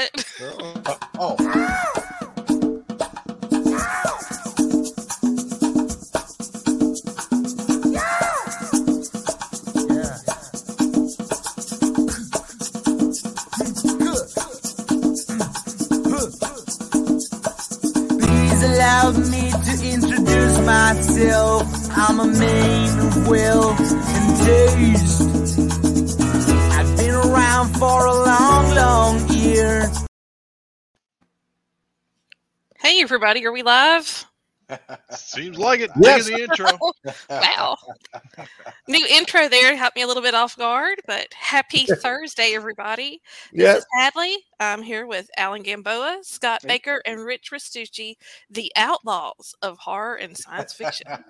what? everybody, are we live? Seems like it. Yes. In the intro. Wow. New intro there helped me a little bit off guard, but happy Thursday, everybody. This Yes. is Hadley. I'm here with Alan Gamboa, Scott Baker, and Rich Restucci, the outlaws of horror and science fiction.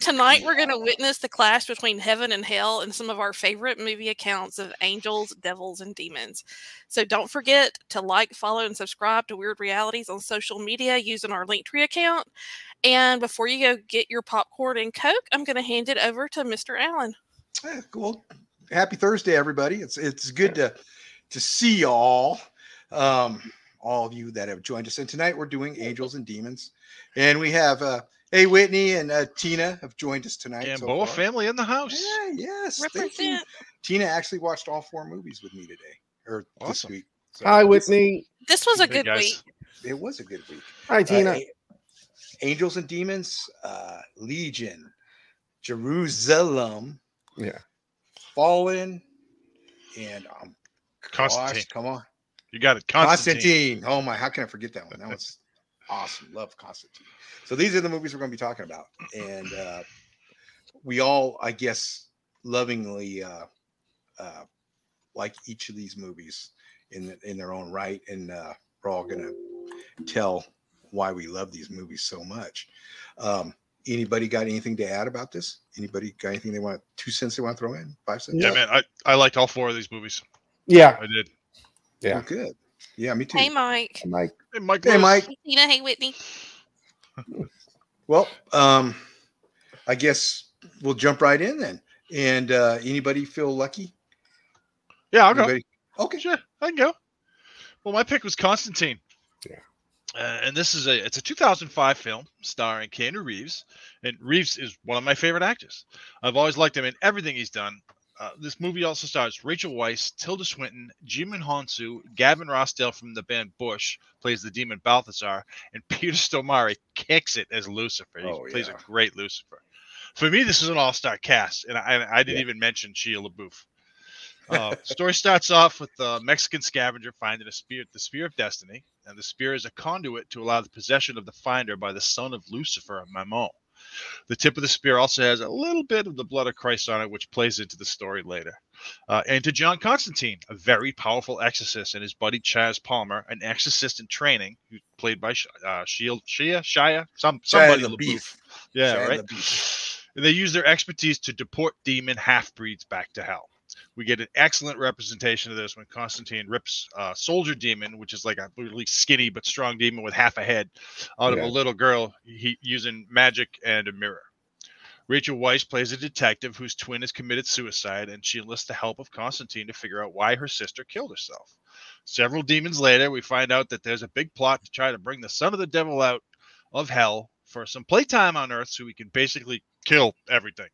Tonight, we're going to witness the clash between heaven and hell in some of our favorite movie accounts of angels, devils, and demons. So don't forget to like, follow, and subscribe to Weird Realities on social media using our Linktree account. And before you go get your popcorn and Coke, I'm going to hand it over to Mr. Allen. Yeah, cool. Happy Thursday, everybody. It's it's good to to see y'all. Um, all of you that have joined us. And tonight we're doing Angels and Demons. And we have uh hey Whitney and uh, Tina have joined us tonight. so Gamboa far. family in the house. Yeah, yes. Thank you. Represent. Tina actually watched all four movies with me today or this Awesome. week. So Hi, Whitney. This was a good guys. week. It was a good week. Hi, Uh, Tina. A- Angels and Demons, uh, Legion, Jerusalem, Yeah. Fallen, and um, Constantine. gosh, come on, You got it. Constantine. Constantine. Oh my, how can I forget that one? That was awesome. Love Constantine. So these are the movies we're going to be talking about, and uh, we all, I guess, lovingly uh, uh, like each of these movies in the, in their own right, and uh, we're all going to tell why we love these movies so much. Um, anybody got anything to add about this? Anybody got anything they want? Two cents they want to throw in? Five cents? Yeah, man. I, I liked all four of these movies. Yeah. I did. Yeah. Well, good. Yeah, me too. Hey, Mike. Mike. Hey, Mike. Hey, Mike. Hey, Tina. Hey, Whitney. Well, um, I guess we'll jump right in then. And uh, anybody feel lucky? Yeah, I'll go. Okay. Sure, I can go. Well, my pick was Constantine. Uh, and this is a it's a 2005 film starring Keanu Reeves, and Reeves is one of my favorite actors. I've always liked him in everything he's done. Uh, this movie also stars Rachel Weisz, Tilda Swinton, Djimon Hounsou, Gavin Rossdale from the band Bush plays the demon Balthazar, and Peter Stormare kicks it as Lucifer. He Oh, plays yeah. a great Lucifer. For me, this is an all-star cast, and I, I didn't Yeah. even mention Shia LaBeouf. Uh, story starts off with the Mexican scavenger finding a spear, the Spear of Destiny, and the spear is a conduit to allow the possession of the finder by the son of Lucifer, Mammon. The tip of the spear also has a little bit of the blood of Christ on it, which plays into the story later. Uh, and to John Constantine, a very powerful exorcist, and his buddy Chaz Palmer, an exorcist in training, who played by uh, Shield, Shia, Shia, some somebody the LaBeouf. beef. Yeah, Shia right. LaBeouf. And they use their expertise to deport demon half breeds back to hell. We get an excellent representation of this when Constantine rips uh, Soldier Demon, which is like a really skinny but strong demon with half a head, out of a little girl he, using magic and a mirror. Rachel Weisz plays a detective whose twin has committed suicide, and she enlists the help of Constantine to figure out why her sister killed herself. Several demons later, we find out that there's a big plot to try to bring the son of the devil out of hell for some playtime on Earth so we can basically kill everything.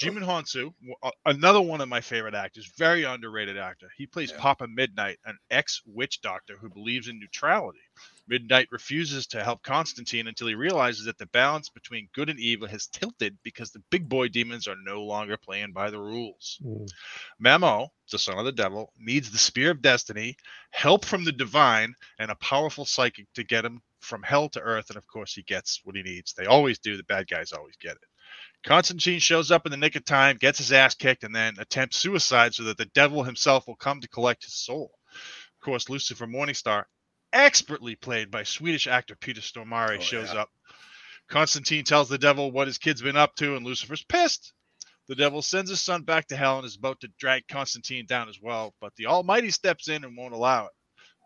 Djimon Hounsou, uh, another one of my favorite actors, very underrated actor. He plays Yeah. Papa Midnight, an ex witch doctor who believes in neutrality. Midnight refuses to help Constantine until he realizes that the balance between good and evil has tilted because the big boy demons are no longer playing by the rules. Mm. Memo, the son of the devil, needs the spear of destiny, help from the divine, and a powerful psychic to get him from hell to earth. And of course, he gets what he needs. They always do. The bad guys always get it. Constantine shows up in the nick of time, gets his ass kicked, and then attempts suicide so that the devil himself will come to collect his soul. Of course, Lucifer Morningstar, expertly played by Swedish actor Peter Stormare, Oh, shows yeah. up. Constantine tells the devil what his kid's been up to, and Lucifer's pissed. The devil sends his son back to hell and is about to drag Constantine down as well, but the Almighty steps in and won't allow it.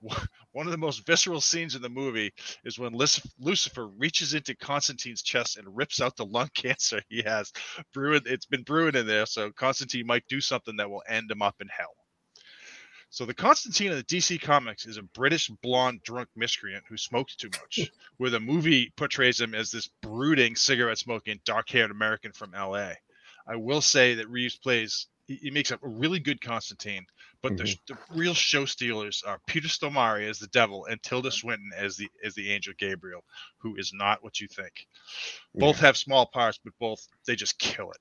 One of the most visceral scenes in the movie is when Lucifer reaches into Constantine's chest and rips out the lung cancer he has. Brewing, it's been brewing in there, so Constantine might do something that will end him up in hell. So the Constantine of the DC Comics is a British blonde drunk miscreant who smokes too much, where the movie portrays him as this brooding, cigarette smoking, dark haired American from LA. I will say that Reeves plays he, he makes a really good Constantine, but the, the real show stealers are Peter Stormare as the devil and Tilda Swinton as the as the angel Gabriel, who is not what you think. Both have small parts, but both they just kill it.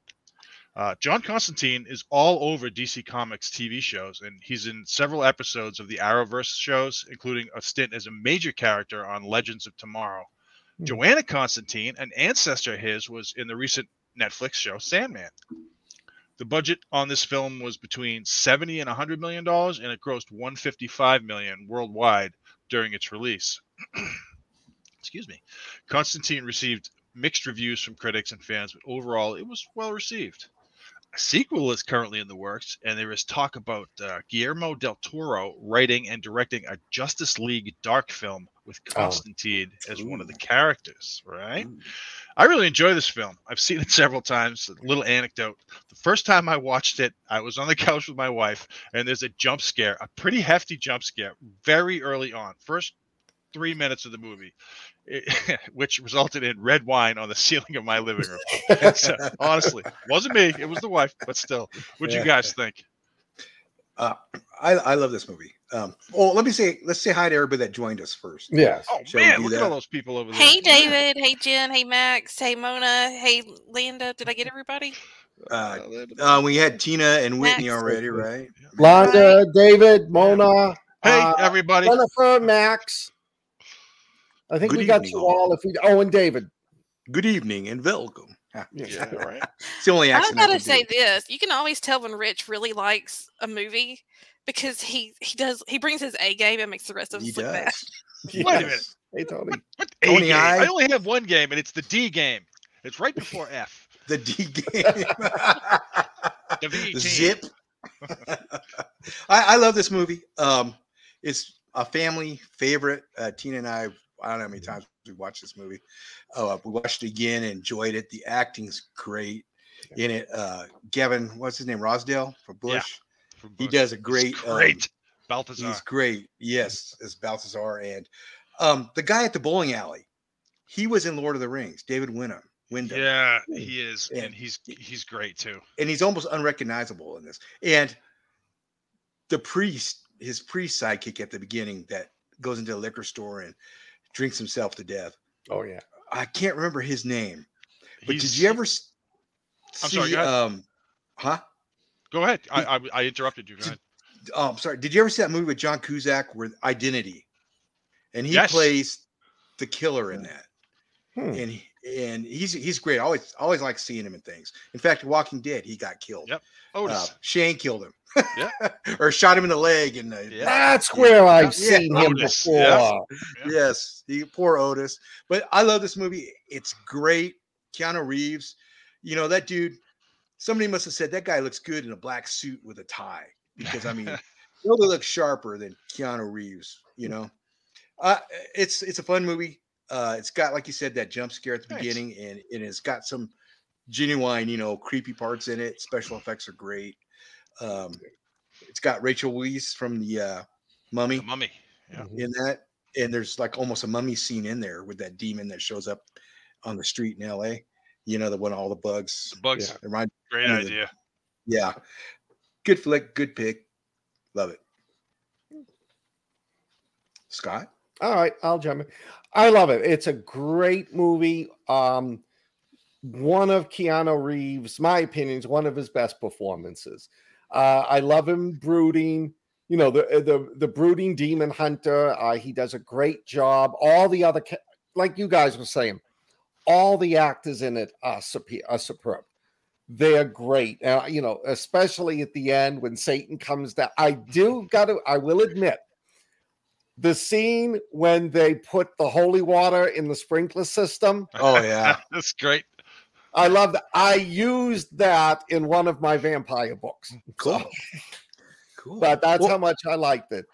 Uh, John Constantine is all over DC Comics TV shows, and he's in several episodes of the Arrowverse shows, including a stint as a major character on Legends of Tomorrow. Hmm. Johanna Constantine, an ancestor of his, was in the recent Netflix show Sandman. The budget on this film was between 70 and 100 million dollars, and it grossed 155 million worldwide during its release. Excuse me. Constantine received mixed reviews from critics and fans, but overall it was well received. A sequel is currently in the works, and there is talk about uh, Guillermo del Toro writing and directing a Justice League dark film with Constantine as one of the characters. Right? I really enjoy this film. I've seen it several times. A little anecdote: the first time I watched it, I was on the couch with my wife, and there's a jump scare, a pretty hefty jump scare, very early on, first three minutes of the movie, it- which resulted in red wine on the ceiling of my living room. So, honestly, wasn't me; it was the wife. But still, what'd Yeah. you guys think? Uh, I, I love this movie. Um, well, let me say, let's say hi to everybody that joined us first. Yes. Oh Shall man, do look at all those people over there. Hey, David. Hey, Jen. Hey, Max. Hey, Mona. Hey, Linda. Did I get everybody? Uh, uh, we had Tina and Whitney Max. already, right? Londa, David, Mona, Hey, uh, everybody. Jennifer, Max. I think Good we got you all. all. If we oh, and David. Good evening and welcome. Ah, Yeah, right. It's the only I accent I gotta say do. this: you can always tell when Rich really likes a movie because he he does he brings his A game and makes the rest of He us look bad. Yes. Wait a minute. Hey Tony. What A Tony, game? I- I only have one game, and it's the D game. It's right before F. The D game. The V team. Zip. I, I love this movie. Um, it's a family favorite. Uh, Tina and I, I don't know how many times we watched this movie. Uh, we watched it again, enjoyed it. The acting's great in it. Uh, Gavin, what's his name? Rossdale for Yeah. Bush. From He does a He's great. um, great. Balthazar. He's great. Yes, as Balthazar and um, the guy at the bowling alley. He was in Lord of the Rings. David Wenham. Wenham. Yeah, he is, Yeah. and he's he's great too. and he's almost unrecognizable in this. And the priest, his priest sidekick at the beginning, that goes into a liquor store and drinks himself to death. Oh yeah. I can't remember his name, but He's- did you ever s- I'm see? sorry, um, huh? Go ahead. I, I I interrupted you. Go ahead. Oh, I'm sorry. Did you ever see that movie with John Cusack, where Identity, and he Yes. plays the killer in that, Hmm. and he, and he's he's great. I always always like seeing him in things. In fact, Walking Dead, he got killed. Yep. Uh, Otis. Shane killed him. Yeah. or shot him in the leg and uh, Yeah. That's where I've Yeah, seen him Otis, before. yeah. Yeah. Yes, he poor Otis. But I love this movie. It's great. Keanu Reeves, you know that dude. Somebody must have said that guy looks good in a black suit with a tie because I mean, nobody looks sharper than Keanu Reeves. You know, uh, it's it's a fun movie. Uh, it's got like you said that jump scare at the Thanks. beginning, and, and it's got some genuine, you know, creepy parts in it. Special effects are great. Um, it's got Rachel Weisz from the uh, Mummy The mummy. Yeah. in that. And there's like almost a mummy scene in there with that demon that shows up on the street in LA. You know, the one all the bugs. The bugs. Yeah. Remind, Great One of the- idea. yeah. Good flick, good pick. Love it. Scott? All right, I'll jump in. I love it. It's a great movie. Um, one of Keanu Reeves, my opinion, is one of his best performances. Uh, I love him brooding. You know, the the the brooding demon hunter. Uh, he does a great job. All the other, ca- like you guys were saying, all the actors in it are, supe- are superb. They're great. Uh, you know, especially at the end when Satan comes down. I do got to. I will admit the scene when they put the holy water in the sprinkler system. Oh, yeah. That's great. I love that. I used that in one of my vampire books. Cool. So, Cool. but that's Well, how much I liked it.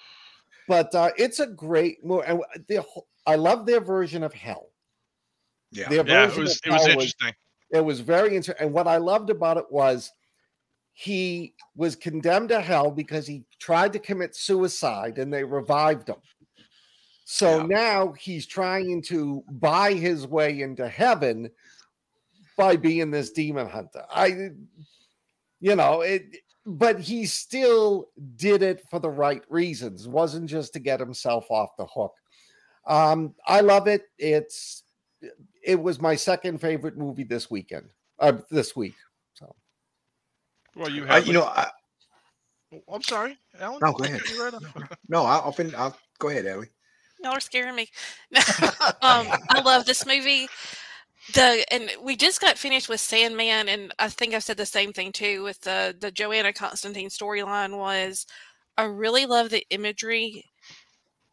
But uh, it's a great movie. And the, I love their version of hell. Yeah. Their Yeah, it was it was hell interesting. it was very interesting. And what I loved about it was he was condemned to hell because he tried to commit suicide and they revived him. So Yeah. now he's trying to buy his way into heaven by being this demon hunter. I, you know, it, but he still did it for the right reasons. It wasn't just to get himself off the hook. Um, I love it. It's, it was my second favorite movie this weekend, uh, this week. So Well, you I, have. you know, I, Oh, I'm sorry, Alan. No, go ahead. You right no, I'll, I'll, fin- I'll go ahead, Ellie. Y'all are scaring me. um, I love this movie. The and we just got finished with Sandman, and I think I've said the same thing too with the the Johanna Constantine storyline. Was I really love the imagery,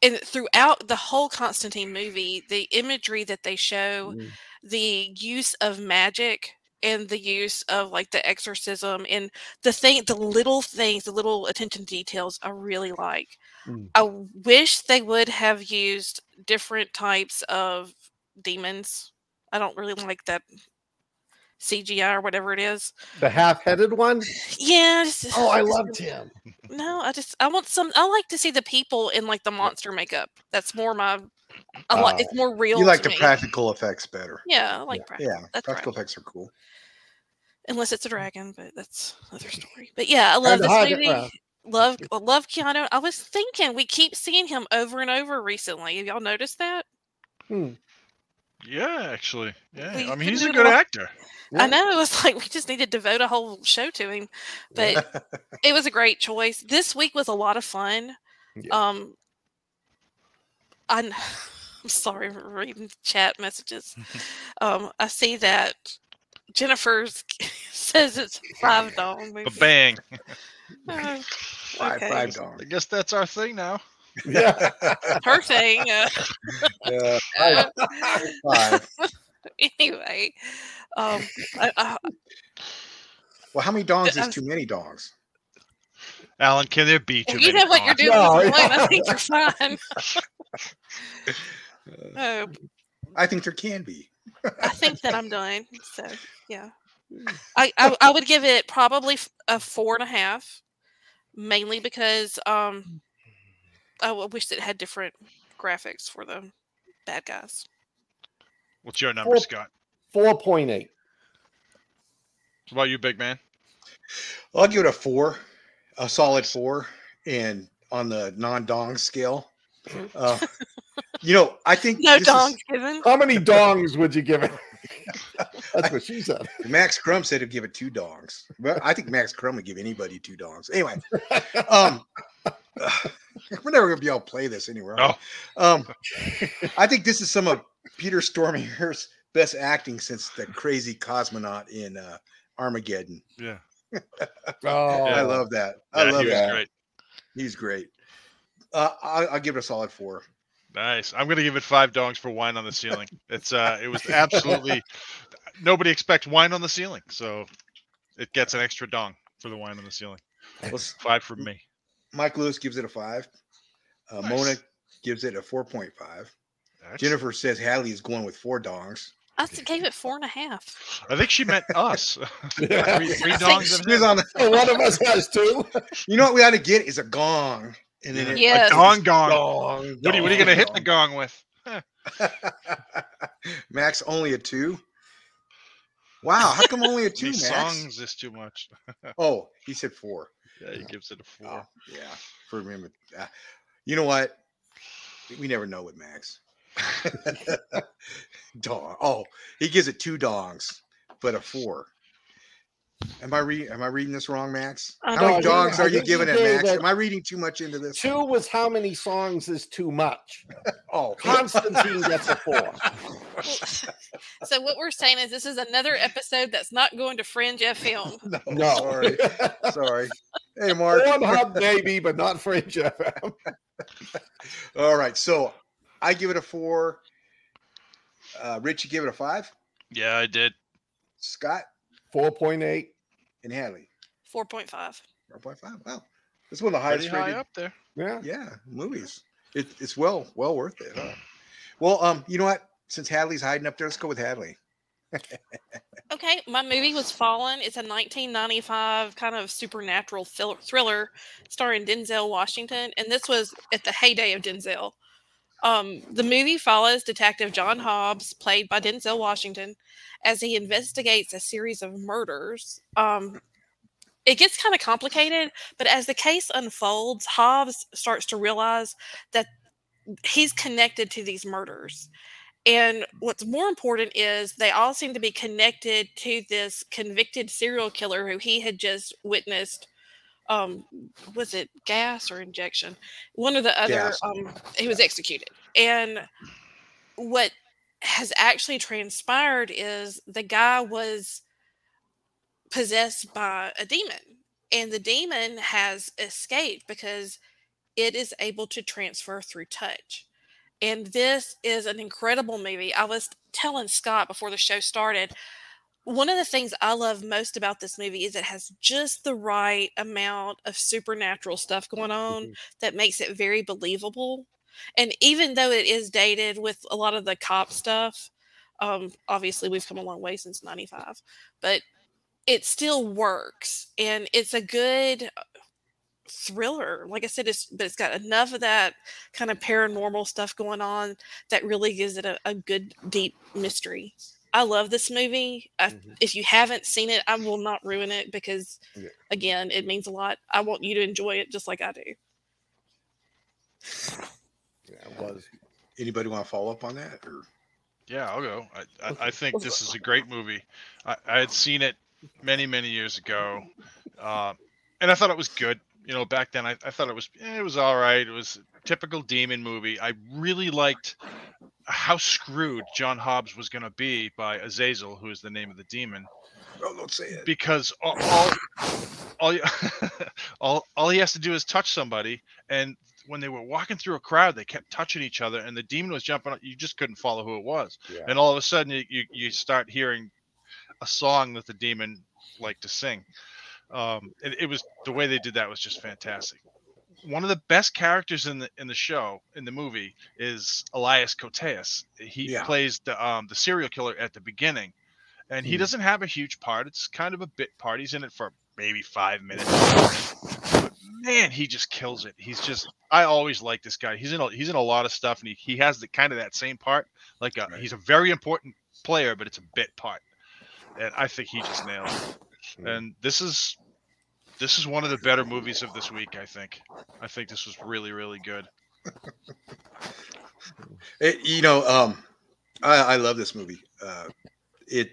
and throughout the whole Constantine movie, the imagery that they show, mm, the use of magic and the use of like the exorcism and the thing the little things the little attention details i really like. Mm. i wish they would have used different types of demons. I don't really like that cgi or whatever it is the half-headed one. yeah Oh, I loved him. no i just i want some i like to see the people in like the monster makeup that's more my I like Uh, it's more real You like the me. practical effects better. yeah i like Yeah. prac- Yeah, practical right. effects are cool. unless it's a dragon, but that's another story. But yeah, I love And this it movie. Love love Keanu. I was thinking we keep seeing him over and over recently. Have y'all noticed that? Hmm. Yeah, actually. Yeah. We I mean, he's a good all- actor. Yeah. I know. It was like we just need to devote a whole show to him. But it was a great choice. This week was a lot of fun. Yeah. Um I'm, I'm sorry for reading chat messages. um I see that Jennifer's says it's five dollar movie. Bang. Five, okay. five I dollars. guess that's our thing now. Yeah. her thing. Uh, Yeah, five, five. anyway, um, I, I, Well, how many dogs Uh, is too many dogs? Alan, can there be too you many know what you're doing. No, with mine. I think you're fine. Uh, Oh, I think there can be. I think that I'm done. So yeah, I, I I would give it probably a four and a half, mainly because um, I w- wish it had different graphics for the bad guys. What's your number, Four- Scott? 4.8. What about you, big man? I'll give it a four, a solid four, and on the non-dong scale. Uh, you know, I think No this is- dongs given. How many dongs would you give it? That's what she said. Max Crum said to give it two dongs. But I think Max Crum would give anybody two dongs. Anyway, um, we're never gonna be able to play this anywhere. No. Um, I think this is some of Peter Stormare's best acting since the crazy cosmonaut in uh, Armageddon. Yeah. Oh, I love that. I love he was that. great. He's great. Uh, I, I'll give it a solid four. Nice. I'm gonna give it five dongs for wine on the ceiling. It's uh it was absolutely nobody expects wine on the ceiling, so it gets an extra dong for the wine on the ceiling. Well, Five from me. Mike Lewis gives it a five. Uh, Nice. Mona gives it a four point five. Excellent. Jennifer says Hadley is going with four dongs. I s- gave it four and a half. I think she meant us. Yeah. three, three I dongs and She on the, one of us has two. you know what we ought to get is a gong. And then Yes. a dong gong. Dong, What are you, what are you gonna hit the gong with? Max only a two. Wow, how come only a two, These Max? songs is too much. Oh, he said four. Yeah, he gives it a four. Oh, yeah, for him. Uh, you know what? We never know with Max. Dong. Oh, he gives it two dongs, but a four. Am I reading? Am I reading this wrong, Max? I How many dogs are you think you giving it, Max? Am I reading too much into this? Two was how many songs is too much. Oh, Constantine gets a four. So what we're saying is this is another episode that's not going to Fringe FM. no, No. sorry, sorry. Hey, Mark. Pornhub maybe, but not Fringe FM. All right, so I give it a four. Uh, Rich, you give it a five. Yeah, I did. Scott 4.8. and Hadley, Four point five. four point five. Wow, it's one of the Pretty highest high rated. up there. Yeah. Yeah, movies. It, it's well well worth it. Huh? Well, um, you know what? Since Hadley's hiding up there, let's go with Hadley. Okay, my movie was Fallen. It's a 1995 kind of supernatural thriller starring Denzel Washington, and this was at the heyday of Denzel. Um, the movie follows Detective John Hobbs, played by Denzel Washington, as he investigates a series of murders. Um, it gets kind of complicated, but as the case unfolds, Hobbs starts to realize that he's connected to these murders. And what's more important is they all seem to be connected to this convicted serial killer who he had just witnessed. Um, was it gas or injection? One of the other. Gas. Um, he was executed. And what has actually transpired is the guy was possessed by a demon, and the demon has escaped because it is able to transfer through touch. And this is an incredible movie. I was telling Scott before the show started, one of the things I love most about this movie is it has just the right amount of supernatural stuff going on that makes it very believable. And even though it is dated with a lot of the cop stuff, um, obviously we've come a long way since 95, but it still works and it's a good uh, thriller. Like I said, it's but it's got enough of that kind of paranormal stuff going on that really gives it a, a good deep mystery. I love this movie. I, Mhm. If you haven't seen it, I will not ruin it because, Yeah. again, it means a lot. I want you to enjoy it just like I do. Yeah, it was. Anybody want to follow up on that? Or Yeah, I'll go. I, I, I think this is a great movie. I, I had seen it many, many years ago, uh, and I thought it was good. You know, back then I, I thought it was eh, it was all right. It was a typical demon movie. I really liked how screwed John Hobbs was going to be by Azazel, who is the name of the demon, oh, don't say it. because all all all, all all he has to do is touch somebody, and when they were walking through a crowd, they kept touching each other, and the demon was jumping. up. You just couldn't follow who it was Yeah. and all of a sudden you, you, you start hearing a song that the demon liked to sing um it, it was the way they did that was just fantastic. One of the best characters in the in the show in the movie is elias koteas he Yeah. plays the um the serial killer at the beginning and he Hmm. doesn't have a huge part. It's kind of a bit part. He's in it for maybe five minutes. But man he just kills it. He's just i always like this guy. He's in a, he's in a lot of stuff and he, he has the kind of that same part. Like a, Right. he's a very important player but it's a bit part. And i think he just nailed it. And this is this is one of the better movies of this week i think i think this was really really good It, you know, um, I, I love this movie. Uh, it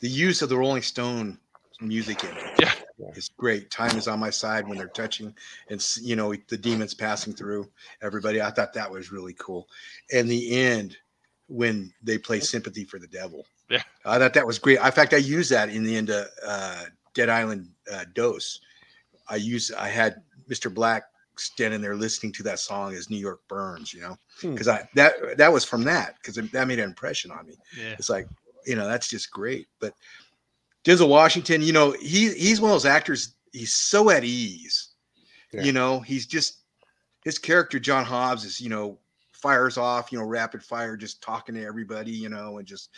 the use of the Rolling Stone music in it Yeah. is great. Time is on my side when they're touching, and you know the demons passing through everybody. I thought that was really cool. And the end when they play "Sympathy for the Devil." Yeah. I thought that was great. In fact, I used that in the end of uh, Dead Island uh, Dose. I used I had Mr. Black standing there listening to that song as New York burns, you know, Hmm. because I that that was from that because that made an impression on me. yeah It's like you know that's just great. But Denzel Washington, you know, he he's one of those actors. He's so at ease. Yeah. You know, he's just his character John Hobbs is you know fires off you know rapid fire just talking to everybody you know and just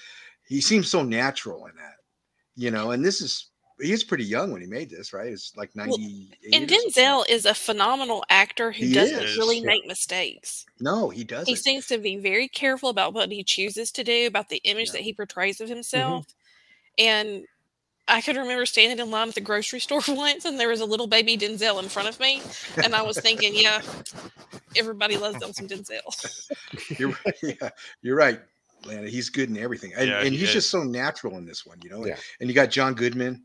he seems so natural in that you know and this is he was pretty young when he made this right it's like 98 And. Denzel is a phenomenal actor who He doesn't is. really Yeah. make mistakes. no he doesn't He seems to be very careful about what he chooses to do, about the image Yeah. that he portrays of mm-hmm. himself. And I could remember standing in line at the grocery store once, and there was a little baby Denzel in front of me, and I was thinking, yeah, everybody loves them some Denzel. you're, yeah, you're right Lana. he's good in everything and, Yeah, and he he's is. just so natural in this one you know Yeah. and you got john goodman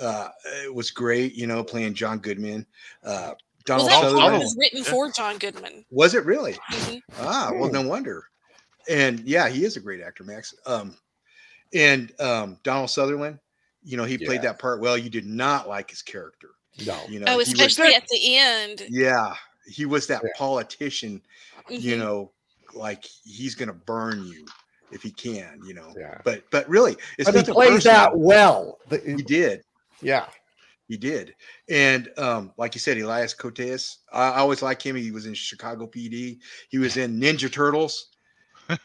uh it was great you know playing john goodman uh Well, donald that sutherland was written for John Goodman. was it really Mhm. Ah, well, Hmm. no wonder. And yeah, he is a great actor, Max. Um, and um, Donald Sutherland, you know, he played that part well. You did not like his character, No. you know. Oh, he was- especially at the end. yeah, he was that Yeah. politician, you Mhm. know, like he's gonna burn you if he can, you know. Yeah. But but really, it's But he nothing plays personal. that well. The- He did. yeah. He did. And um, like you said, Elias Koteas, I, I always like him. He was in Chicago PD. He was in Ninja Turtles.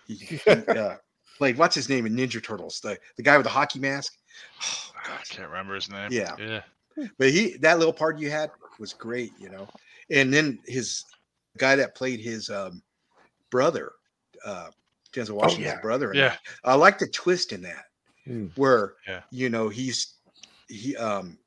He- he, uh, played what's his name in Ninja Turtles, the the guy with the hockey mask. Oh, I can't remember his name. Yeah. Yeah. But he that little part you had was great, you know. And then his guy that played his um, brother, uh, Denzel Washington's yeah. brother. Yeah. I like the twist in that, Hmm. where Yeah. you know he's he um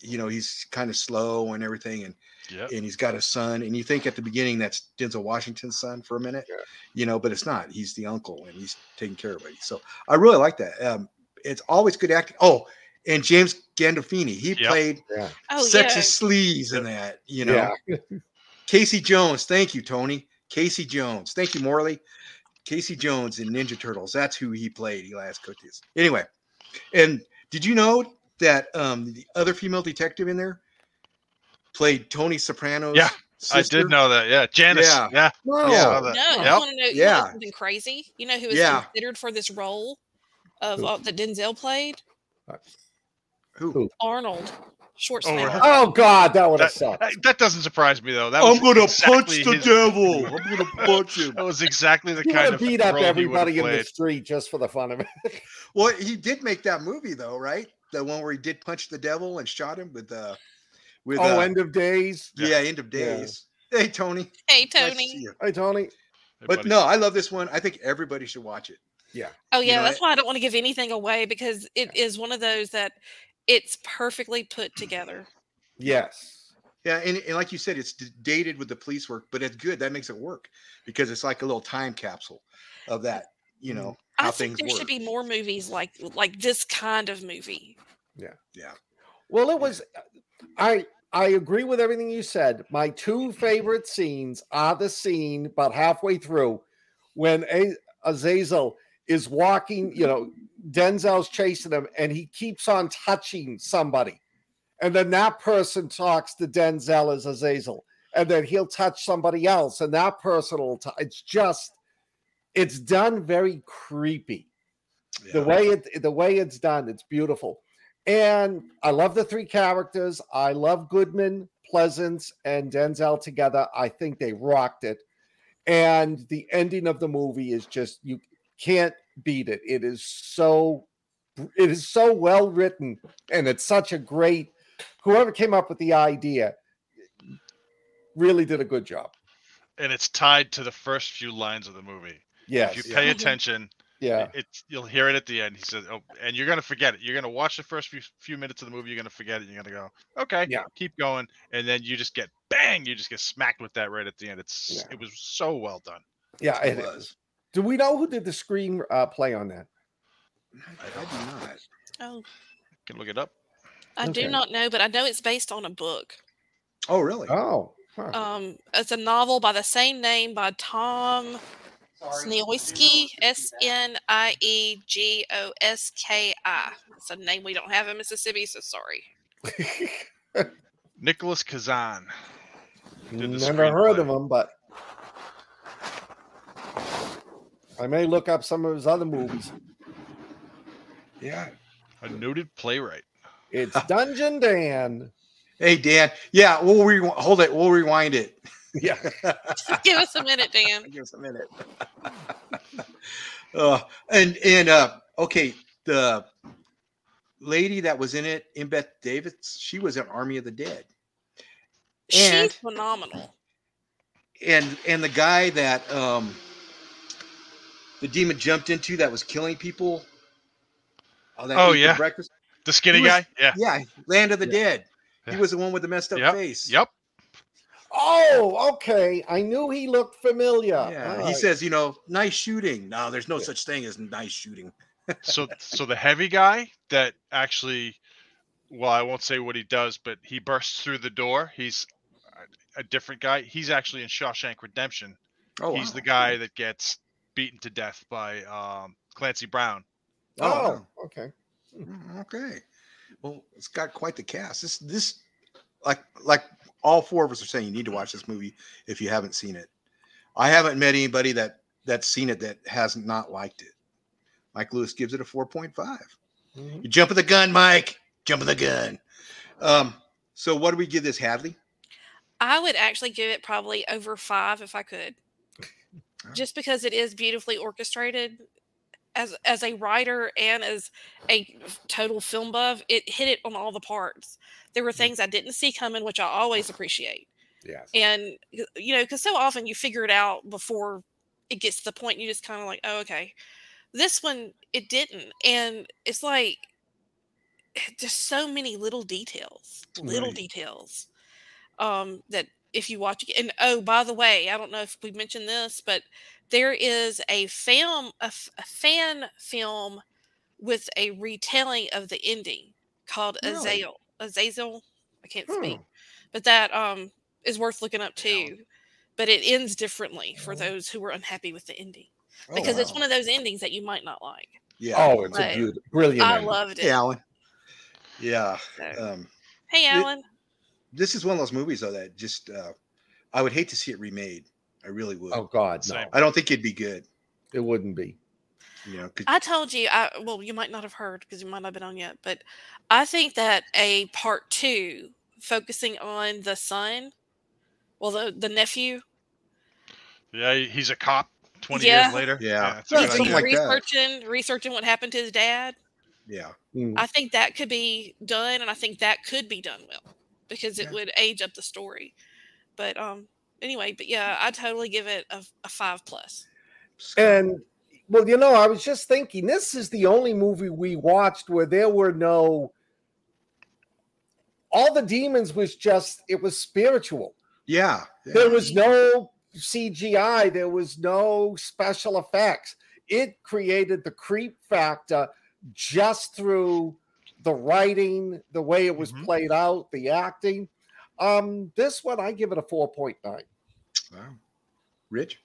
you know he's kind of slow and everything, and Yep. and he's got a son, and you think at the beginning that's Denzel Washington's son for a minute, Yeah. you know, but it's not. He's the uncle, and he's taking care of it. So I really like that. Um, it's always good acting. Oh, and James Gandolfini, he Yep. played Oh sexist sleaze in that, you know. Yeah. Casey Jones, thank you, Tony. Casey Jones, thank you, Morley. Casey Jones in Ninja Turtles. That's who he played. He last cookies. Anyway, and did you know that um the other female detective in there played Tony Soprano's? Yeah, I did know that. Yeah. Janice. Yeah. Yeah. No. Yeah. Saw that. No, Yep. you want to know, Yeah. know something crazy? You know who was Yeah. considered for this role of Who? uh, that Denzel played? Who? Who? Arnold Schwarzenegger. her- Oh God, that would have sucked. That, that doesn't surprise me though. That I'm gonna exactly punch the his- devil. I'm gonna punch him. That was exactly the He would kind have of beat up role he would've everybody in the street just for the fun of it. Well, he did make that movie though, right? The one where he did punch the devil and shot him with uh with oh, uh, end of days. yeah, end of Yeah. days. Hey Tony. Hey Nice to see Tony. you. Hey Tony. Hey, But buddy. no, I love this one. I think everybody should watch it. Yeah. Oh You yeah, know, that's it- why I don't want to give anything away because it is one of those that it's perfectly put together. Yes. Yeah, and, and like you said, it's d- dated with the police work, but it's good. That makes it work because it's like a little time capsule of that. You Mm. know how I think things there work. should be more movies like like this kind of movie. Yeah, yeah, Well, it was. I I agree with everything you said. My two favorite scenes are the scene about halfway through when A- Azazel is walking. You know, Denzel's chasing him, and he keeps on touching somebody, and then that person talks to Denzel as Azazel, and then he'll touch somebody else, and that person will. T- it's just, it's done very creepy. The way it the way it's done it's beautiful. And i love the three characters. I love goodman pleasance and denzel together. I think they rocked it. And the ending of the movie is just you can't beat it it is so it is so well written and it's such a great whoever came up with the idea really did a good job and it's tied to the first few lines of the movie. yes If you pay Mhm. attention, yeah it's you'll hear it at the end. He says, "Oh, and you're gonna forget it. You're gonna watch the first few few minutes of the movie. You're gonna forget it. You're gonna go, okay, Yeah. keep going, and then you just get bang. You just get smacked with that right at the end. It's Yeah. it was so well done. yeah It it was. Is do we know who did the screen uh, play on that I do not. Oh, Can look it up. I Okay. do not know, but I know it's based on a book. Oh, really? oh huh. Um, it's a novel by the same name by Tom Sniegoski, S N I E G O S K I. It's a name we don't have in Mississippi, so sorry. Nicholas Kazan. Never heard screenplay. of him, but I may look up some of his other movies. Yeah. A noted playwright. It's Dungeon Dan. Hey, Dan. Yeah, we'll re- hold it. We'll rewind it. Yeah. Give us a minute, Dan. Give us a minute. uh, and and uh, okay, the lady that was in it, in Beth Davis, she was in Army of the Dead, And- She's phenomenal. and and the guy that um the demon jumped into that was killing people. Oh, that Oh, ate the yeah. breakfast. The skinny was- guy. Yeah. Yeah, Land of the Yeah. Dead. He was the one with the messed up Yep. face. Yep. Oh, okay. I knew he looked familiar. Yeah, All he says, you know, nice shooting. No, there's no Yeah. such thing as nice shooting. so so the heavy guy that actually well i won't say what he does but he bursts through the door he's a, a different guy he's actually in shawshank redemption Oh, he's wow. the guy that gets beaten to death by um, clancy brown Oh, Oh, okay. Mm, Okay. Well, it's got quite the cast. This this like like all four of us are saying you need to watch this movie if you haven't seen it. I haven't met anybody that that's seen it that has not liked it. Mike Lewis gives it a 4.5. Mhm. You jumping the gun, Mike. Jumping the gun. Um, so what do we give this, Hadley? I would actually give it probably over five if I could. Just because it is beautifully orchestrated. as as a writer and as a total film buff, it hit it on all the parts. There were things I didn't see coming, which I always appreciate. Yes. And you know, because so often you figure it out before it gets to the point you just kind of like, oh, okay. This one it didn't, and it's like just so many little details, little Right. details. Um, that if you watch it, and oh, by the way, I don't know if we mentioned this, but there is a film, a, f- a fan film with a retelling of the ending called Really? Azazel. Azazel, I can't speak, Hmm. but that um is worth looking up Yeah. too. But it ends differently for those who were unhappy with the ending Oh, because it's one of those endings that you might not like. Yeah. Oh, it's But a beautiful, brilliant. I ending. loved it. Hey, Alan. Yeah. So- Um, hey, it- Alan. This is one of those movies though that just uh, I would hate to see it remade. I really would. Oh God, no, Same. I don't think it'd be good. it wouldn't be. You know, 'cause- I told you, I well, you might not have heard because you might not have been on yet, but I think that a part two focusing on the son, well, the the nephew, Yeah, he's a cop. Twenty Yeah. years later. Yeah. Yeah, good he's something idea. like that. researching researching what happened to his dad. yeah. Mm. I think that could be done, and I think that could be done well because it Yeah. would age up the story. But um, anyway, but yeah, I totally give it a, a five plus. And well, you know, I was just thinking this is the only movie we watched where there were no all the demons was just it was spiritual. yeah. yeah. There was no CGI, there was no special effects. It created the creep factor just through the writing, the way it was Mhm. played out, the acting. Um, this one I give it a 4.9. Wow. Rich.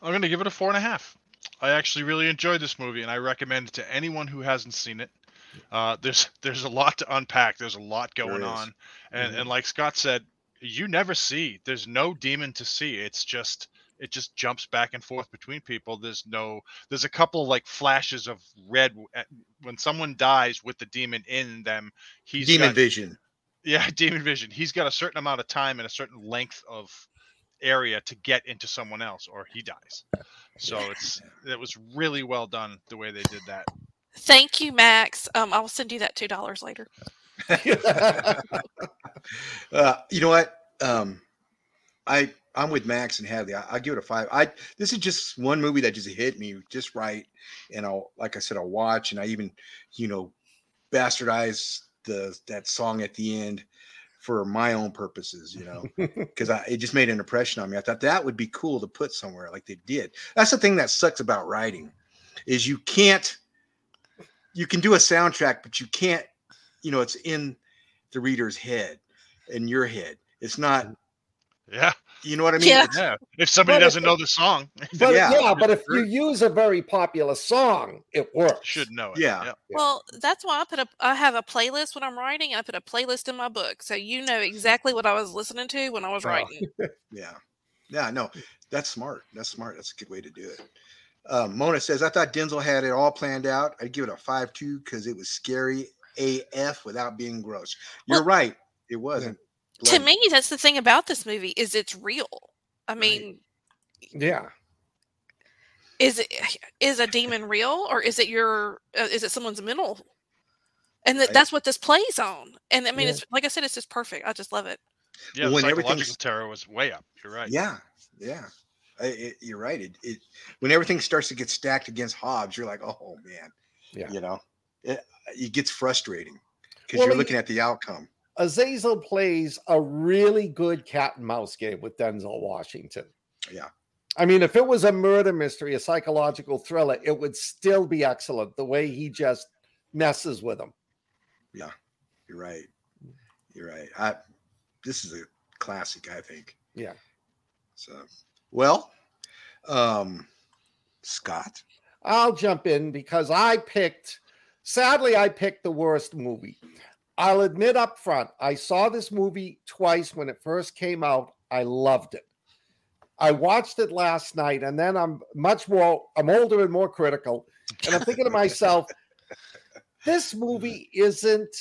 I'm going to give it a four and a half. I actually really enjoyed this movie, and I recommend it to anyone who hasn't seen it. Uh, there's there's a lot to unpack. There's a lot going on, and Mhm. and like Scott said, you never see. There's no demon to see. It's just it just jumps back and forth between people. There's no there's a couple like flashes of red when someone dies with the demon in them. He's Demon got- Vision. yeah, demon vision. He's got a certain amount of time and a certain length of area to get into someone else, or he dies. So it's it was really well done the way they did that. Thank you, Max. Um, I'll send you that two dollars later. Uh, you know what? Um, I I'm with Max and Hadley. I, I give it a five. I this is just one movie that just hit me just right, and I'll like I said I'll watch and I even you know bastardize the that song at the end for my own purposes, you know, because I it just made an impression on me. I thought that would be cool to put somewhere like they did. That's the thing that sucks about writing, is you can't you can do a soundtrack, but you can't, you know, it's in the reader's head, in your head. It's not, Yeah, you know what I mean? Yeah. Yeah. If somebody But doesn't it- know the song, But Yeah. yeah, but if you use a very popular song, it works. should know it. Yeah. Yeah. Well, that's why I put a I have a playlist when I'm writing. I put a playlist in my book, so you know exactly what I was listening to when I was Oh. writing. Yeah. Yeah, no, that's smart. That's smart. That's a good way to do it. Um, Mona says, I thought Denzel had it all planned out. I'd give it a 5 2 because it was scary AF without being gross. You're Well- right. It wasn't. To me, that's the thing about this movie is it's real. I mean, Yeah. is it is a demon real or is it your uh, is it someone's mental? And that Right. that's what this plays on. And I mean, Yeah. it's like I said, it's just perfect. I just love it. Yeah, the When psychological everything's- terror was way up. You're right. Yeah. Yeah. I, it, you're right. It, it when everything starts to get stacked against Hobbs, you're like, oh man, Yeah. you know, it, it gets frustrating because Well, you're looking at the outcome. Azazel plays a really good cat and mouse game with Denzel Washington. Yeah. I mean, if it was a murder mystery, a psychological thriller, it would still be excellent the way he just messes with them. Yeah, you're right. You're right. I, this is a classic, I think. Yeah. So, well, um, Scott. I'll jump in because I picked, sadly, I picked the worst movie. I'll admit up front, I saw this movie twice when it first came out. I loved it. I watched it last night, and then I'm much more, I'm older and more critical. And I'm thinking to myself, this movie isn't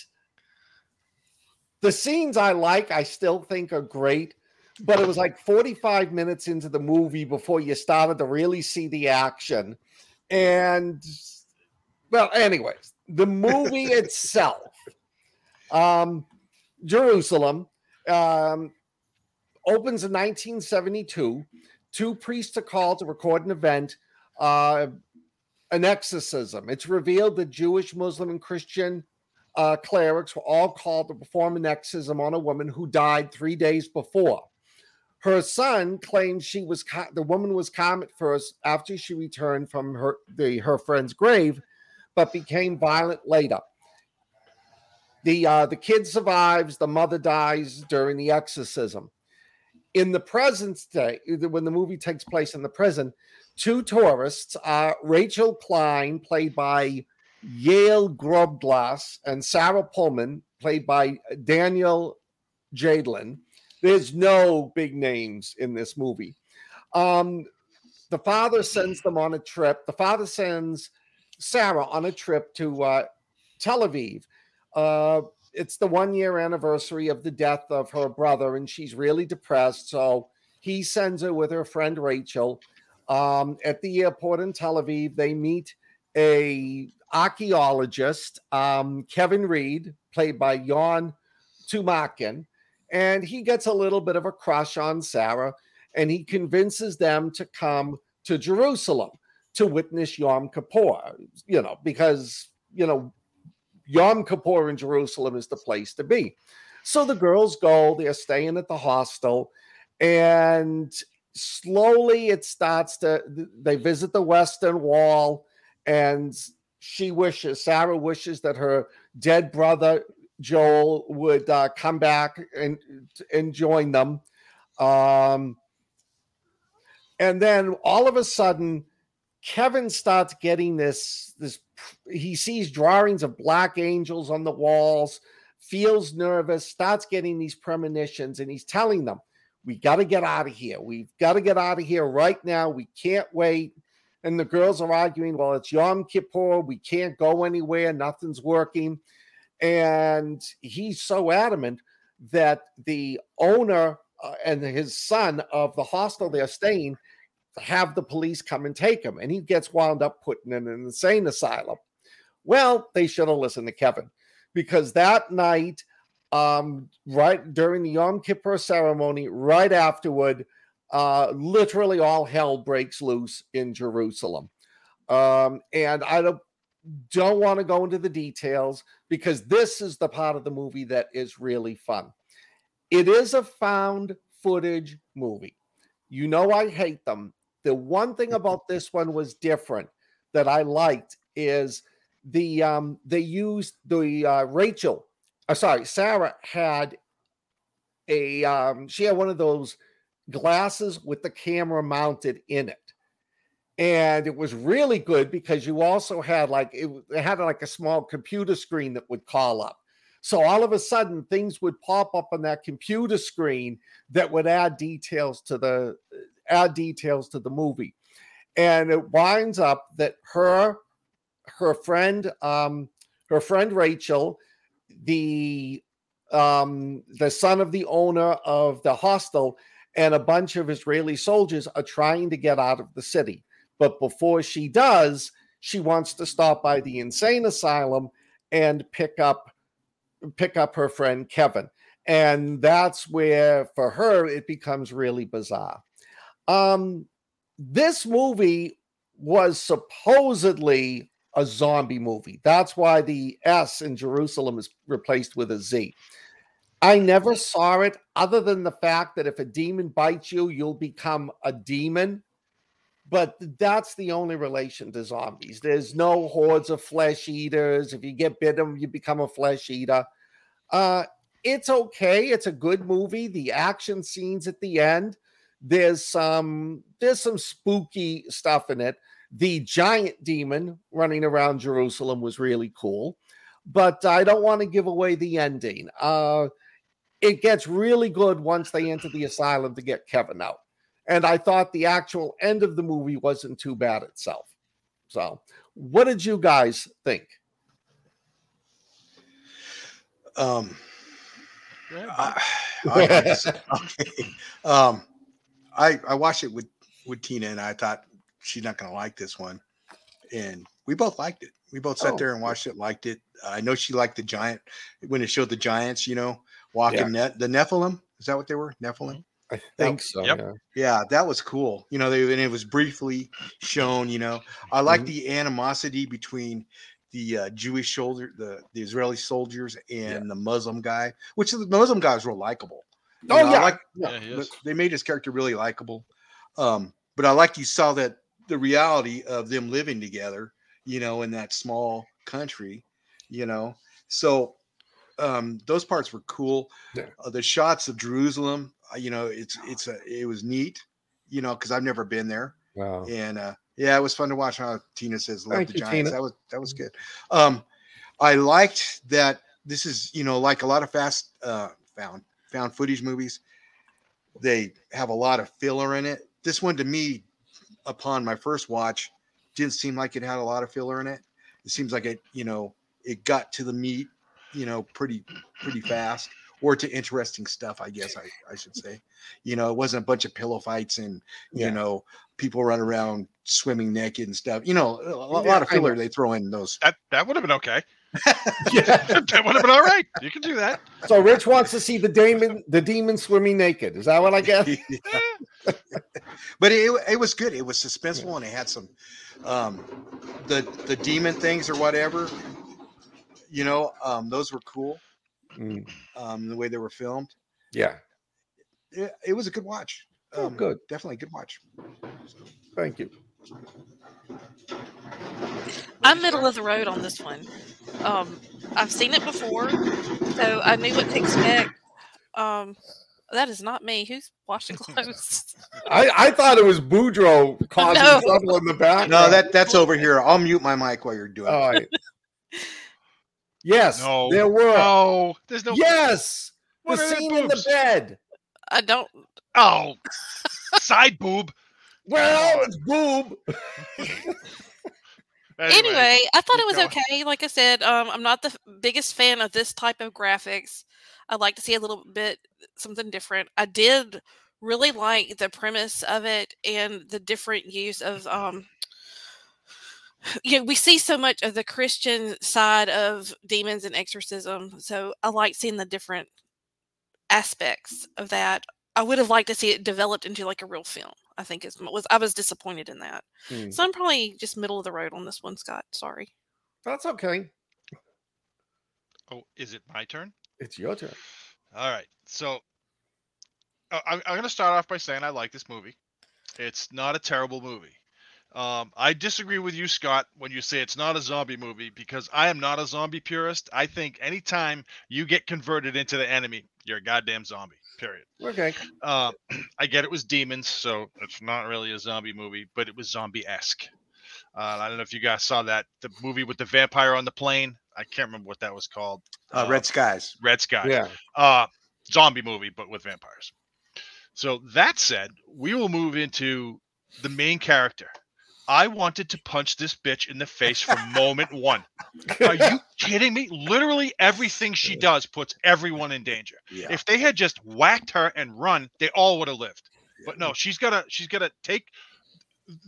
the scenes I like, I still think are great, but it was like 45 minutes into the movie before you started to really see the action. And well, anyways, the movie itself, um, Jerusalem, um, opens in 1972. Two priests are called to record an event, uh, an exorcism. It's revealed that Jewish, Muslim, and Christian uh, clerics were all called to perform an exorcism on a woman who died three days before. Her son claimed she was the woman was calm at first after she returned from her the her friend's grave, but became violent later. The uh, the kid survives. The mother dies during the exorcism. In the present day, when the movie takes place in the prison, two tourists, uh, Rachel Klein, played by Yael Grobglas, and Sarah Pullman, played by Danielle Jadelyn. There's no big names in this movie. Um, the father sends them on a trip. The father sends Sarah on a trip to uh, Tel Aviv. Uh, it's the one year anniversary of the death of her brother, and she's really depressed. So he sends her with her friend Rachel. Um, at the airport in Tel Aviv, they meet a archaeologist, um, Kevin Reed, played by Jon Tumarkin, and he gets a little bit of a crush on Sarah, and he convinces them to come to Jerusalem to witness Yom Kippur, you know, because, you know, Yom Kippur in Jerusalem is the place to be. So the girls go, they're staying at the hostel, and slowly it starts to, they visit the Western Wall, and she wishes, Sarah wishes that her dead brother Joel would uh, come back and and join them. Um, and then all of a sudden, Kevin starts getting this this he sees drawings of black angels on the walls, feels nervous, starts getting these premonitions, and he's telling them, "We got to get out of here. We've got to get out of here right now. We can't wait." And the girls are arguing, "Well, it's Yom Kippur. We can't go anywhere. Nothing's working." And he's so adamant that the owner uh, and his son of the hostel they're staying have the police come and take him. And he gets wound up putting in an insane asylum. Well, they should have listened to Kevin because that night, um, right during the Yom Kippur ceremony, right afterward, uh, literally all hell breaks loose in Jerusalem. Um, and I don't don't want to go into the details because this is the part of the movie that is really fun. It is a found footage movie. You know, I hate them. The one thing about this one was different that I liked is the um they used the uh, Rachel, uh, sorry, Sarah had a um she had one of those glasses with the camera mounted in it. And it was really good because you also had like it, it, had like a small computer screen that would call up. So all of a sudden things would pop up on that computer screen that would add details to the add details to the movie and it winds up that her her friend um her friend rachel the um the son of the owner of the hostel and a bunch of israeli soldiers are trying to get out of the city but before she does, she wants to stop by the insane asylum and pick up pick up her friend Kevin. And that's where for her it becomes really bizarre. Um this movie was supposedly a zombie movie. That's why the S in Jerusalem is replaced with a Z. I never saw it other than the fact that if a demon bites you, you'll become a demon but that's the only relation to zombies. There's no hordes of flesh eaters. If you get bitten, you become a flesh eater. Uh, it's okay. It's a good movie. The action scenes at the end, there's some there's some spooky stuff in it. The giant demon running around Jerusalem was really cool, but I don't want to give away the ending. Uh, it gets really good once they enter the asylum to get Kevin out and I thought the actual end of the movie wasn't too bad itself. So, what did you guys think? Um, I, I, okay. um, I I watched it with with Tina, and I thought she's not going to like this one, and we both liked it. We both sat Oh, there and watched it, liked it. I know she liked the giant when it showed the giants, you know, walking Yeah. net the Nephilim. Is that what they were? Nephilim. I think so. Yep. Yeah. Yeah, that was cool. You know, they and it was briefly shown. You know, I like Mhm. the animosity between the uh, Jewish soldier, the the Israeli soldiers, and the Muslim guy. Which the Muslim guy was real likable. You Oh know, I yeah. like- yeah. Yeah, but they made his character really likable. Um, but I like you saw that the reality of them living together, you know, in that small country, you know. So um, those parts were cool. Yeah. Uh, the shots of Jerusalem, uh, you know, it's it's a it was neat, you know, because I've never been there, Wow. and uh, yeah, it was fun to watch. How Tina says, "Love Thank the you, Giants." Tina. That was that was good. Um, I liked that. This is you know like a lot of fast uh, found found footage movies. They have a lot of filler in it. This one to me, upon my first watch, didn't seem like it had a lot of filler in it. It seems like it you know it got to the meat, you know, pretty pretty fast. Or to interesting stuff, I guess I, I should say. You know, it wasn't a bunch of pillow fights and Yeah. you know people run around swimming naked and stuff. You know, a, a Yeah, lot of filler they throw in those. That that would have been okay. Yeah. that would have been all right. You can do that. So Rich wants to see the demon, the demon swimming naked. Is that what I get? but it, it was good. It was suspenseful and it had some um the the demon things or whatever. You know, um, those were cool. Mm, Um, the way they were filmed. yeah. It, it was a good watch. Oh, Um, good. Definitely a good watch. Thank you. I'm middle of the road on this one. Um, I've seen it before, so I knew what to expect. Um, that is not me. Who's washing clothes? I, I thought it was Boudreaux causing No. trouble in the back. No, that that's over here. I'll mute my mic while you're doing All it. right. Yes, No. there were. No, there's no. Yes, the What are the scene in the bed. I don't. Oh, side boob. Well, it's boob. Anyway, I thought it was going. okay. Like I said, um, I'm not the biggest fan of this type of graphics. I'd like to see a little bit something different. I did really like the premise of it and the different use of um you know, we see so much of the Christian side of demons and exorcism. So I like seeing the different aspects of that. I would have liked to see it developed into like a real film. I think is was I was disappointed in that. Hmm, So I'm probably just middle of the road on this one, Scott. Sorry. That's okay. Oh, is it my turn? It's your turn. All right. So uh, I'm, I'm going to start off by saying I like this movie. It's not a terrible movie. Um, I disagree with you, Scott, when you say it's not a zombie movie because I am not a zombie purist. I think anytime you get converted into the enemy, you're a goddamn zombie. Period. Okay. Uh, I get it was demons, so it's not really a zombie movie, but it was zombie esque. Uh, I don't know if you guys saw that the movie with the vampire on the plane. I can't remember what that was called. Uh, Red Skies. Red Sky Yeah. uh zombie movie but with vampires so that said we will move into the main character i wanted to punch this bitch in the face from moment one. Are you kidding me? Literally everything she does puts everyone in danger. Yeah. if they had just whacked her and run they all would have lived. But no she's gotta she's gotta take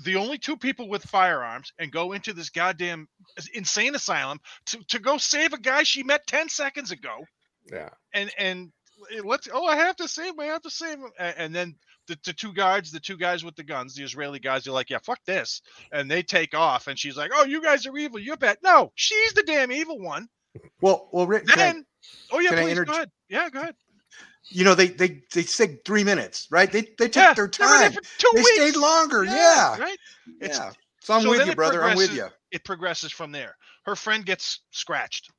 the only two people with firearms and go into this goddamn insane asylum to, to go save a guy she met 10 seconds ago. Yeah. and and let's oh I have to save him, I have to save him, and, and then the, the two guards, the two guys with the guns, the Israeli guys, are like, yeah, fuck this, and they take off, and she's like, oh, you guys are evil, you bet. No, she's the damn evil one. Well, well, Rick, can I- oh yeah, please inter- go ahead. Yeah, go ahead. you know they they they said three minutes, right? They they took Yeah, their they time. for two They weeks. stayed longer. Yeah, right. It's yeah. So I'm so with you, brother. I'm with you. it progresses from there. Her friend gets scratched.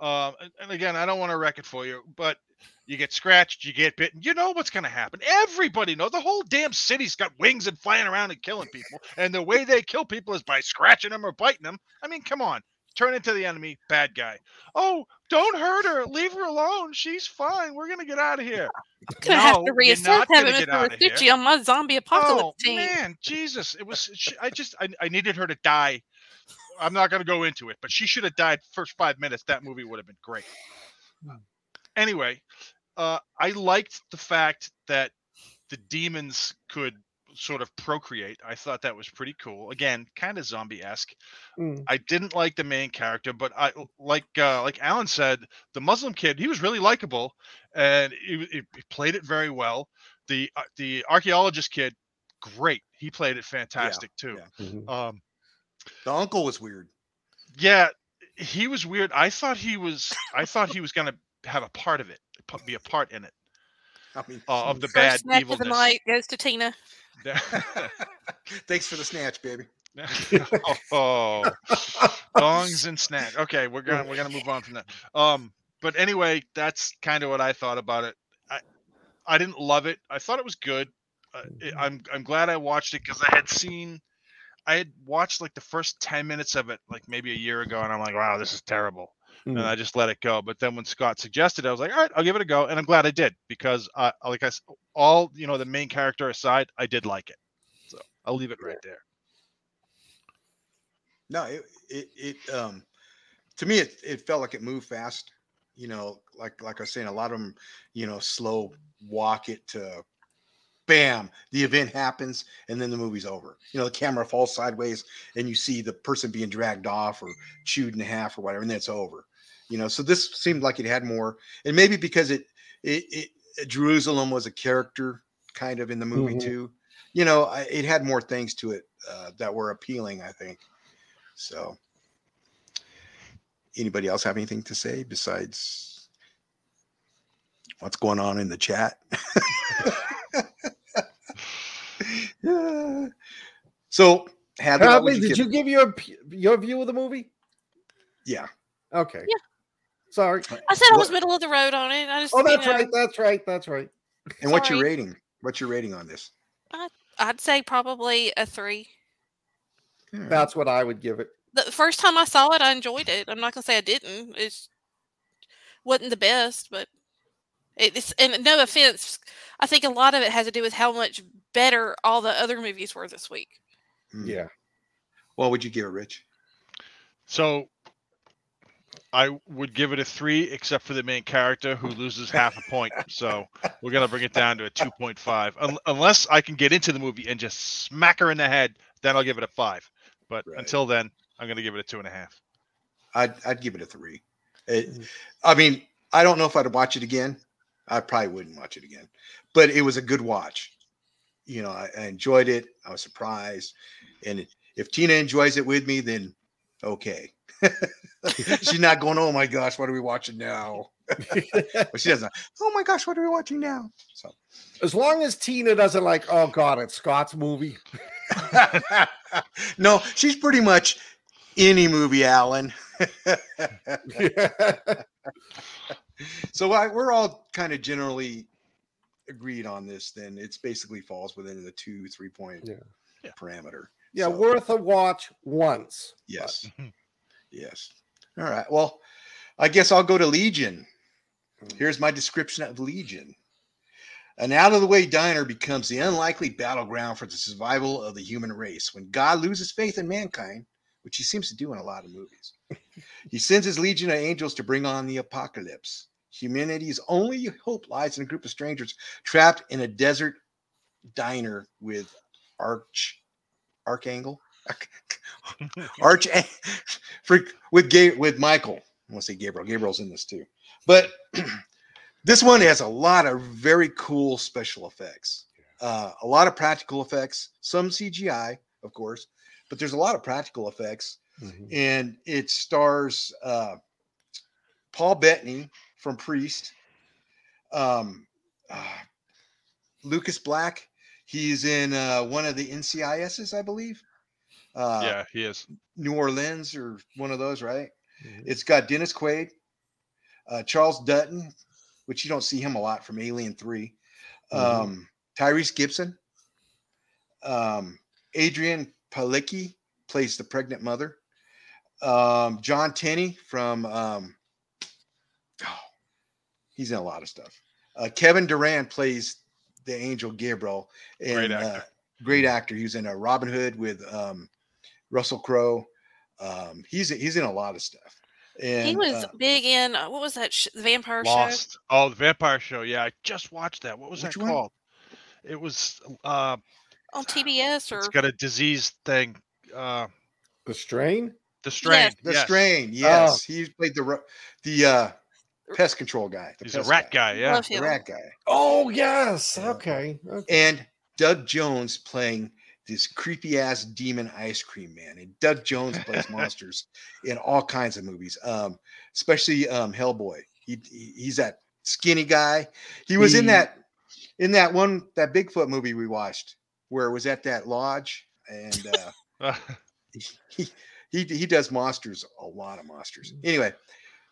Um, and again, I don't want to wreck it for you, but you get scratched, you get bitten. You know what's going to happen. Everybody knows. The whole damn city's got wings and flying around and killing people. And the way they kill people is by scratching them or biting them. I mean, come on. Turn into the enemy, bad guy. Oh, don't hurt her. Leave her alone. She's fine. We're going to get out of here. I'm Gonna have to you're reassess not gonna having get Mr. out of here. Rasucci on my zombie apocalypse Oh team. man, Jesus! It was. She, I just. I, I needed her to die. I'm not going to go into it, but she should have died first five minutes. That movie would have been great. Hmm. Anyway, uh, I liked the fact that the demons could sort of procreate. I thought that was pretty cool. Again, kind of zombie esque. Mm. I didn't like the main character, but I like uh, like Alan said, the Muslim kid he was really likable, and he, he he played it very well. The uh, the archaeologist kid, great. He played it fantastic too. yeah. Mhm. Um, The uncle was weird. yeah, he was weird. I thought he was. I thought he was gonna have a part of it, p- be a part in it I mean, uh, of the First bad snack of the night goes to Tina. thanks for the snatch, baby. oh, dongs and snack. Okay, we're gonna we're gonna move on from that. Um, but anyway, that's kind of what I thought about it. I I didn't love it. I thought it was good. Uh, it, I'm I'm glad I watched it because I had seen, I had watched like the first ten minutes of it like maybe a year ago, and I'm like, wow, this is terrible, and Mm. I just let it go. But then when Scott suggested, I was like, all right, I'll give it a go, and I'm glad I did because uh, like I s- all you know the main character aside, I did like it. So I'll leave it right there. No, it it, it um to me it, it felt like it moved fast. You know, like like I was saying, a lot of them, you know, slow walk it to bam, the event happens and then the movie's over. You know, the camera falls sideways and you see the person being dragged off or chewed in half or whatever, and then it's over. You know, so this seemed like it had more, and maybe because it it, it Jerusalem was a character kind of in the movie Mhm. too. You know, I, it had more things to it uh, that were appealing. I think. So, anybody else have anything to say besides what's going on in the chat? Yeah. So, Hadley, what did you give your your view of the movie? Yeah. Okay. Yeah. Sorry. I said I was What- middle of the road on it. I just, Oh, you that's know, right. That's right. That's right. And what's your Sorry. rating? What's your rating on this? I'd say probably a three. All right. That's what I would give it. The first time I saw it, I enjoyed it. I'm not gonna say I didn't. It's wasn't the best, but it's and no offense. I think a lot of it has to do with how much better all the other movies were this week. Hmm. Yeah. What would you give it, Rich? So I would give it a three, except for the main character who loses half a point. So we're gonna bring it down to a two point five, Un- unless I can get into the movie and just smack her in the head. Then I'll give it a five. But Right. until then, I'm gonna give it a two and a half. I'd I'd give it a three. It, Mhm. I mean, I don't know if I'd watch it again. I probably wouldn't watch it again, but it was a good watch. You know, I, I enjoyed it. I was surprised, and if Tina enjoys it with me, then okay. She's not going. Oh my gosh, what are we watching now? But she doesn't. Oh my gosh, what are we watching now? So, as long as Tina doesn't like, oh God, it's Scott's movie. no, she's pretty much any movie, Alan. so I, we're all kind of generally agreed on this. Then it's basically falls within the two three point Yeah. Yeah. parameter. yeah, So, worth a watch once. yes, Mhm. Yes. All right. Well, I guess I'll go to Legion. Here's my description of Legion. An out of the way diner becomes the unlikely battleground for the survival of the human race. When God loses faith in mankind, which he seems to do in a lot of movies, he sends his legion of angels to bring on the apocalypse. Humanity's only hope lies in a group of strangers trapped in a desert diner with Arch Archangel Arch with Ga- with Michael. I want to say Gabriel. Gabriel's in this too, but this one has a lot of very cool special effects. Uh, a lot of practical effects, some CGI, of course, but there's a lot of practical effects, Mhm. and it stars uh, Paul Bettany from Priest, um, uh, Lucas Black. He's in uh, one of the NCISs, I believe. Uh, yeah, he is. New Orleans or one of those, right? Mhm. It's got Dennis Quaid, uh, Charles Dutton, which you don't see him a lot from Alien 3, Mhm. um, Tyrese Gibson, um, Adrianne Palicki plays the pregnant mother, um, Jon Tenney from, um, oh, he's in a lot of stuff. Uh, Kevin Durand plays the angel Gabriel, and Great uh, actor. great actor. He was in a Robin Hood with um, Russell Crowe. Um, he's he's in a lot of stuff. And he was uh, big in uh, what was that sh- the vampire show? Lost. Oh, the Vampire Show. Yeah, I just watched that. What was Which that one? called? It was uh on TBS or It's got a disease thing. Uh, The strain. the strain. The yes. strain, yes. He played the the uh, pest control guy. the He's a rat guy. Yeah. The rat guy. Oh yes. Okay. okay. And Doug Jones playing this creepy ass demon ice cream man. And Doug Jones plays monsters in all kinds of movies, um, especially um, Hellboy. He, he- he's that skinny guy. He was in that in that one that Bigfoot movie we watched where it was at that lodge and uh, he he he does monsters, a lot of monsters. Anyway,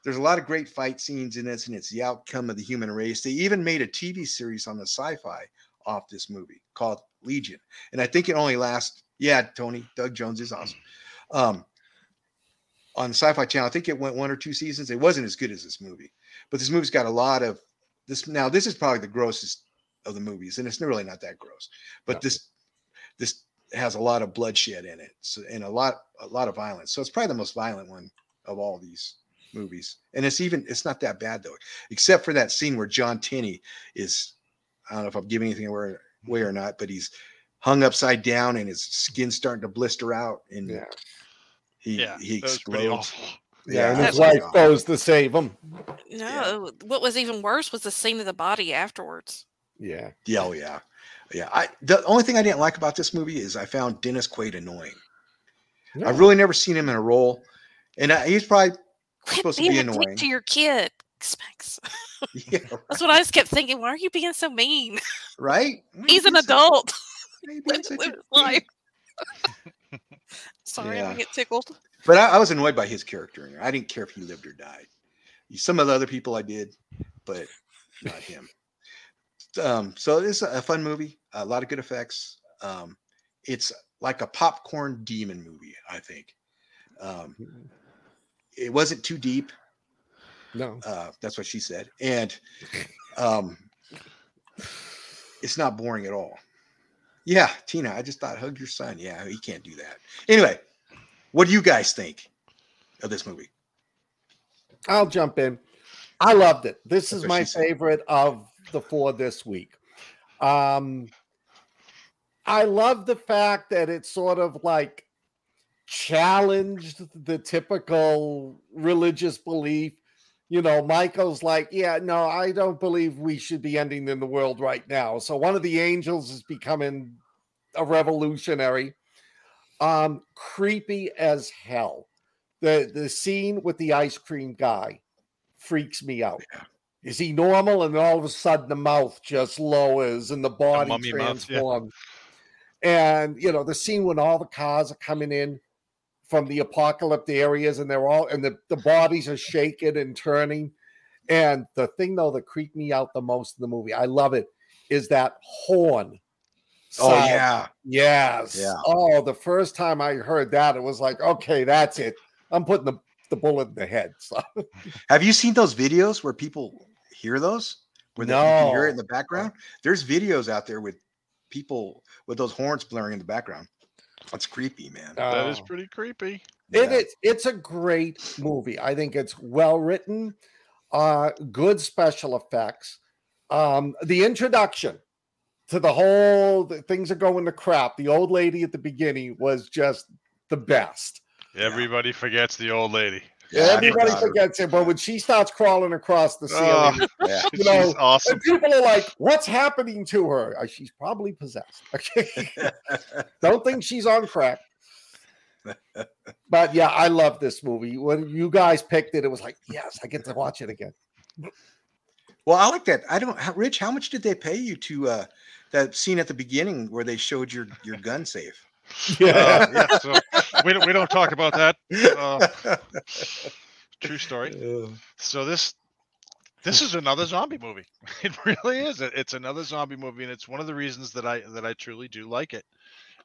there's a lot of great fight scenes in this, and it's the outcome of the human race. They even made a TV series on the sci-fi off this movie called Legion, and I think it only lasts. Yeah, Tony Doug Jones is awesome. Um, on the Sci-Fi Channel, I think it went one or two seasons. It wasn't as good as this movie, but this movie's got a lot of this. Now, this is probably the grossest of the movies, and it's really not that gross. But No. this this has a lot of bloodshed in it, so, and a lot a lot of violence. So it's probably the most violent one of all these movies. And it's even it's not that bad though, except for that scene where Jon Tenney is I don't know if I'm giving anything away, away or mm-hmm. not, but he's hung upside down and his skin's starting to blister out, and Yeah. he yeah. he that was pretty explodes. awful. Yeah. and his wife goes to save him. No, what was even worse was the scene of the body afterwards. Yeah. Yeah, oh yeah, yeah. I the only thing I didn't like about this movie is I found Dennis Quaid annoying. No. I've really never seen him in a role, and I, he's probably Quit Supposed to being be a dick annoying. to your kid. Smacks. yeah, That's what I just kept thinking. Why are you being so mean? right. Why He's an adult. why you being Live, such live a his life. Sorry, I Yeah. don't get tickled. But I, I was annoyed by his character. in there. I didn't care if he lived or died. Some of the other people I did, but not him. Um, so it's a fun movie. A lot of good effects. Um, it's like a popcorn demon movie. I think. Um, it wasn't too deep. No. Uh, that's what she said, and um, it's not boring at all. Yeah, Tina, I just thought hug your son. Yeah, he can't do that. Anyway, what do you guys think of this movie? I'll jump in. I loved it. This That's is my favorite of the four this week. Um, I love the fact that it sort of like challenged the typical religious belief. You know, Michael's like, yeah, no, I don't believe we should be ending in the world right now. So one of the angels is becoming a revolutionary. Um, creepy as hell. The the scene with the ice cream guy freaks me out. Is he normal? And all of a sudden the mouth just lowers and the body mummy mouth, yeah. transforms. And you know, the scene when all the cars are coming in from the apocalyptic areas and they're all and the, the bodies are shaking and turning. And the thing though that creeped me out the most in the movie, I love it, is that horn. Oh yeah, Yes. Yeah. Oh, the first time I heard that, it was like, okay, that's it. I'm putting the, the bullet in the head. So have you seen those videos where people hear those? Where they, you can hear it in the background. There's videos out there with people with those horns blaring in the background. That's creepy, man. That is Oh. pretty creepy. It Yeah. is. It's a great movie. I think it's well written, uh, good special effects. Um, the introduction to the whole the things are going to crap. The old lady at the beginning was just the best. Everybody forgets the old lady. Yeah, Everybody forgets it, but when she starts crawling across the Oh, ceiling, Yeah. you know, awesome. people are like, "What's happening to her? Uh, She's probably possessed." Okay, don't think she's on crack. But yeah, I love this movie. When you guys picked it, it was like, yes, I get to watch it again. Well, I like that. I don't, Rich. How much did they pay you to uh, that scene at the beginning where they showed your your gun safe? Uh, yeah, so we don't we don't talk about that. Uh, true story. So this this is another zombie movie. It really is. It's another zombie movie, and it's one of the reasons that I that I truly do like it.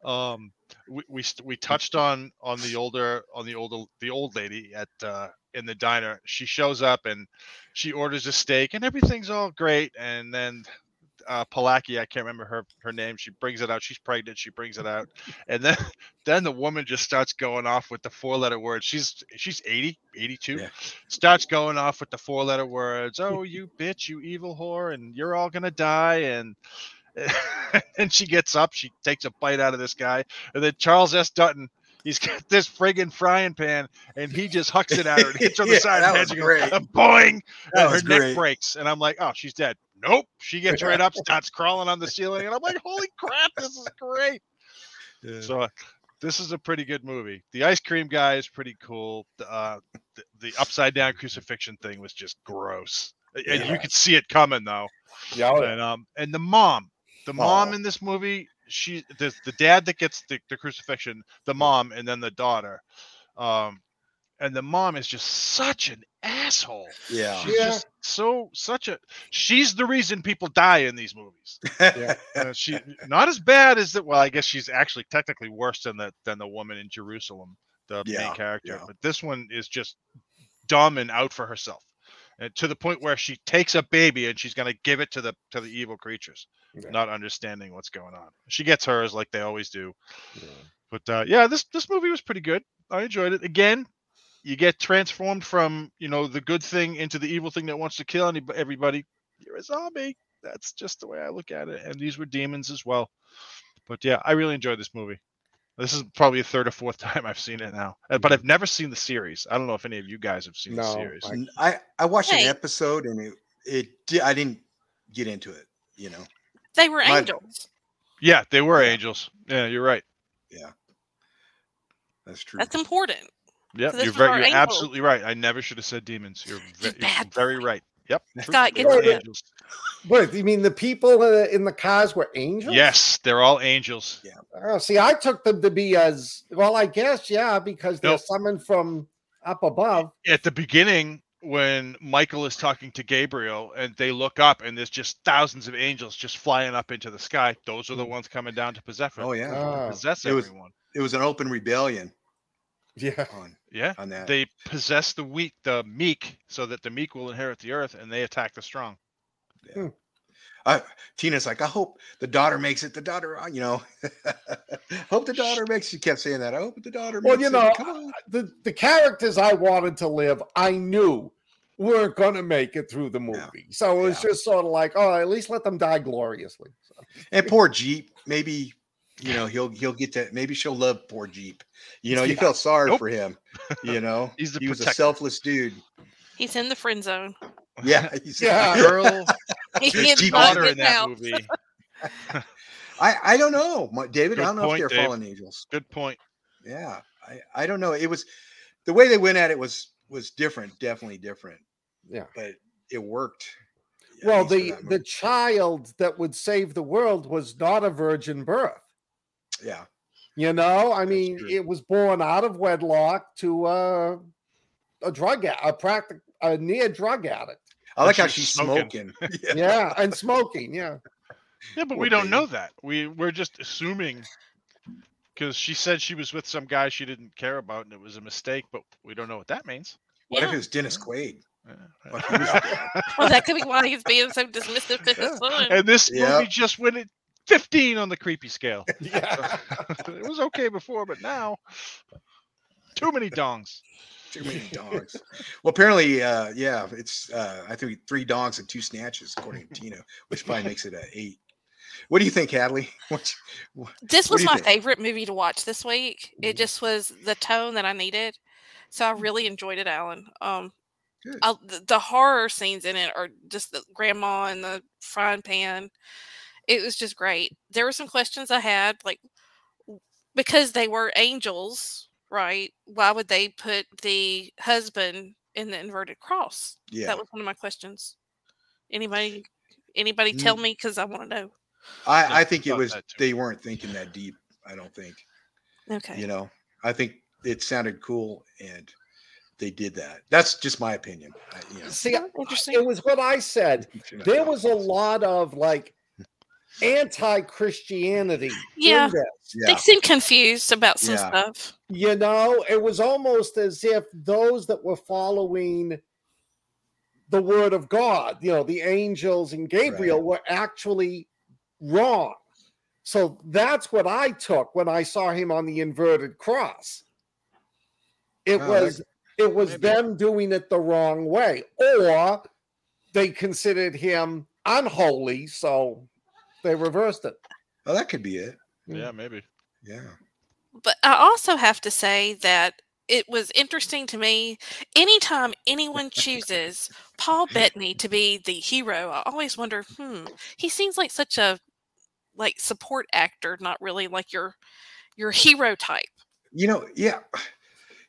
Um, we we we touched on on the older on the older the old lady at uh, in the diner. She shows up and she orders a steak, and everything's all great. And then uh, Palicki, I can't remember her her name. She brings it out. She's pregnant. She brings it out, and then then the woman just starts going off with the four letter words. She's she's 80, 82. Yeah. Starts going off with the four letter words. Oh, you bitch, you evil whore, and you're all gonna die. And and she gets up, she takes a bite out of this guy, and then Charles S. Dutton, he's got this friggin' frying pan, and he just hucks it at her and hits her on the Yeah, side that of the was head. great. goes, Boing! That and her was neck breaks, and I'm like, oh, she's dead. Nope. She gets right up, starts crawling on the ceiling, and I'm like, holy crap, this is great. Yeah. So uh, this is a pretty good movie. The ice cream guy is pretty cool. The, Uh, the, the upside down crucifixion thing was just gross, and you could see it coming though. Yeah, oh, yeah. And um, and the mom, the mom Oh. in this movie, she the the dad that gets the, the crucifixion, the mom, and then the daughter. Um, and the mom is just such an asshole. yeah. She's Yeah. just so such a. She's the reason people die in these movies. Yeah. Uh, she not as bad as that. Well, I guess she's actually technically worse than the than the woman in Jerusalem, the Yeah, main character. yeah. But this one is just dumb and out for herself, and to the point where she takes a baby and she's going to give it to the to the evil creatures, Yeah. not understanding what's going on. She gets hers like they always do. Yeah. But uh, yeah, this this movie was pretty good. I enjoyed it. Again, you get transformed from you know the good thing into the evil thing that wants to kill anybody, everybody. You're a zombie. That's just the way I look at it. And these were demons as well. But yeah, I really enjoyed this movie. This is probably a third or fourth time I've seen it now. Uh, But I've never seen the series. I don't know if any of you guys have seen the No, I I watched Hey. an episode and it it I didn't get into it. You know. They were My- angels. Yeah, they were Yeah. angels. Yeah, you're right. Yeah, that's true. That's important. Yep, So you're very, you're absolutely right. I never should have said demons. You're, ve- you're very boy. right. Yep. Scott, get were to angels. What you mean? The people uh, in the cars were angels? Yes, they're all angels. Oh, see, I took them to be as well. I guess, yeah, because they're Nope. summoned from up above. At the beginning, when Michael is talking to Gabriel and they look up and there's just thousands of angels just flying up into the sky, those are the ones coming down to possess oh yeah. Ah, possess It was- everyone. It was an open rebellion yeah. on Yeah. on that. They possess the weak, the meek, so that the meek will inherit the earth, and they attack the strong. I, Tina's like, I hope the daughter makes it. The daughter, uh, you know, hope the daughter makes. She kept saying that. I hope the daughter. Makes well, makes you it. know, come on. the the characters I wanted to live, I knew weren't going to make it through the movie. So it was Yeah. just sort of like, oh, at least let them die gloriously. So, And poor Jeep, maybe you know he'll he'll get that. Maybe she'll love poor Jeep. You know, you Yeah. felt sorry Nope. for him. You know, He's the he was a selfless dude. He's in the friend zone. Yeah, he's- Yeah. Girl, He There's is Jeep not daughter in that out. movie. I I don't know, My- David. I don't know if they're Dave. fallen angels. Good point. Yeah, I I don't know. It was the way they went at it was was different, definitely different. Yeah. but it worked. well, the the child that would save the world was not a virgin birth. yeah, You know, I That's mean, true. it was born out of wedlock to uh, a drug a, a practic a near drug addict. I like she how she's smoking. smoking. yeah. Yeah, and smoking. Yeah, Yeah, but Poor we don't know that. We we're just assuming because she said she was with some guy she didn't care about and it was a mistake, but we don't know what that means. What if Yeah. it was Dennis Quaid? Yeah. Like, he was dead. Well, that could be why he's being so dismissive to his son. and this Yeah. movie just went at 15 on the creepy scale. yeah. it was okay before, but now too many dongs. Too many dogs. Well, apparently, uh, yeah, it's uh, I think three dogs and two snatches, according to Tina, which probably makes it a eight. What do you think, Hadley? What, what- This was do my think? favorite movie to watch this week. It just was the tone that I needed. So I really enjoyed it, Alan. Um, Good. I, the, the horror scenes in it are just the grandma and the frying pan. It was just great. There were some questions I had, like because they were angels, right? Why would they put the husband in the inverted cross? yeah, That was one of my questions. Anybody, anybody tell Mm. me because I want to know. I, I think it was they weren't thinking that deep. I don't think. Okay. You know, I think it sounded cool and they did that. That's just my opinion. I, you know, See, interesting. it was what I said. There was a lot of like anti-Christianity. Yeah. In this. yeah, They seem confused about some Yeah. stuff. You know, it was almost as if those that were following the word of God, you know, the angels and Gabriel were actually wrong. So that's what I took when I saw him on the inverted cross. It Oh, was it was maybe. them doing it the wrong way, or they considered him unholy, so They reversed it. Oh, that could be it. Yeah, maybe. Yeah. But I also have to say that it was interesting to me. Anytime anyone chooses Paul Bettany to be the hero, I always wonder, hmm, he seems like such a like support actor, not really like your your hero type. You know, yeah.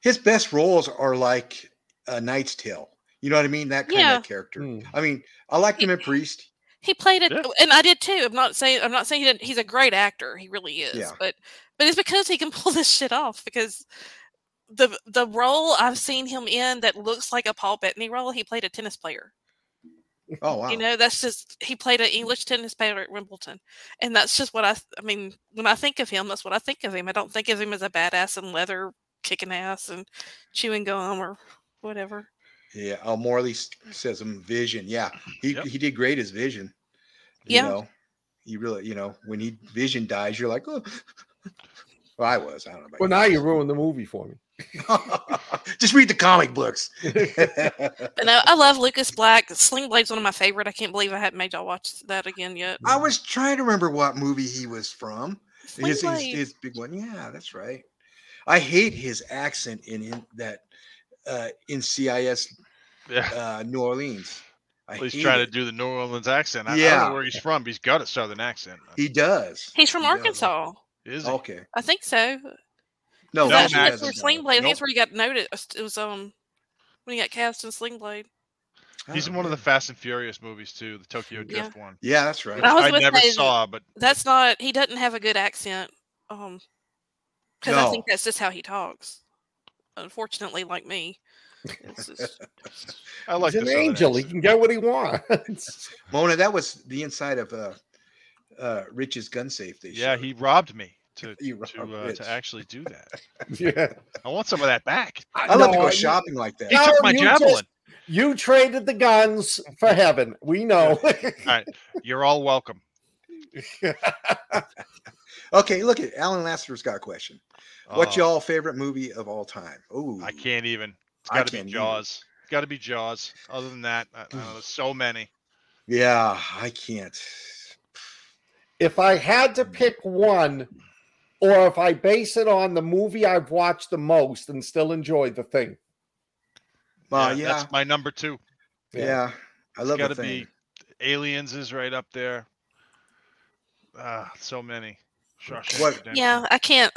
His best roles are like a Knight's Tale. You know what I mean? That kind Yeah. of character. Hmm. I mean, I liked him in Priest. He played it, Yeah. and I did too. I'm not saying I'm not saying he didn't, he's a great actor. He really is. Yeah. But but it's because he can pull this shit off. Because the the role I've seen him in that looks like a Paul Bettany role, he played a tennis player. Oh wow. You know, that's just he played an English tennis player at Wimbledon, and that's just what I. I mean, when I think of him, that's what I think of him. I don't think of him as a badass in leather, kicking ass and chewing gum or whatever. yeah. Oh, Morley s- says him Vision. Yeah. He Yep. he did great as Vision. You Yeah. know, he really, you know, when he Vision dies, you're like, oh. Well, I was. I don't know. About Well, now you ruined the movie for me. Just read the comic books. But no, I love Lucas Black. Sling Blade's one of my favorite. I can't believe I haven't made y'all watch that again yet. I was trying to remember what movie he was from. Sling His, his, his big one. Yeah, that's right. I hate his accent in, in that uh, in CIS Yeah. uh, New Orleans. I Well, he's trying it. to do the New Orleans accent. I, I don't Yeah. know where he's from. But he's got a southern accent. He does. He's from He does. Arkansas. Is he? Okay. I think so. No, No, That's he that's where done Sling. Blade. I think that's where he got noticed. It was um when he got cast in Sling Blade. He's in one of the. Fast and Furious movies too, the Tokyo Yeah. Drift one. Yeah, that's right. I was I never say saw, but That's not. He doesn't have a good accent. Um, because I think that's just how he talks. Unfortunately, like me. It's just, I like He's an southern angel. He can get what he wants. Mona, that was the inside of uh, uh, Rich's gun safe. They Yeah, showed. he robbed me to to uh, to actually do that. yeah. I want some of that back. I love to No, go you- shopping like that. He No, took my you javelin. just- You traded the guns for heaven. We know. all right, You're all welcome. Okay, look at Alan Lasseter's got a question. What's Oh, y'all favorite movie of all time? Oh, I can't even. It's got to be. Jaws. It's got to be Jaws. Other than that, I, I know, there's so many. Yeah, I can't. if I had to pick one, or if I base it on the movie I've watched the most and still enjoy the thing. Well, yeah, that's my number two. yeah, I love Got the to thing. be Aliens is right up there. Ah, so many. Shawshank What- Redemption. yeah, I can't.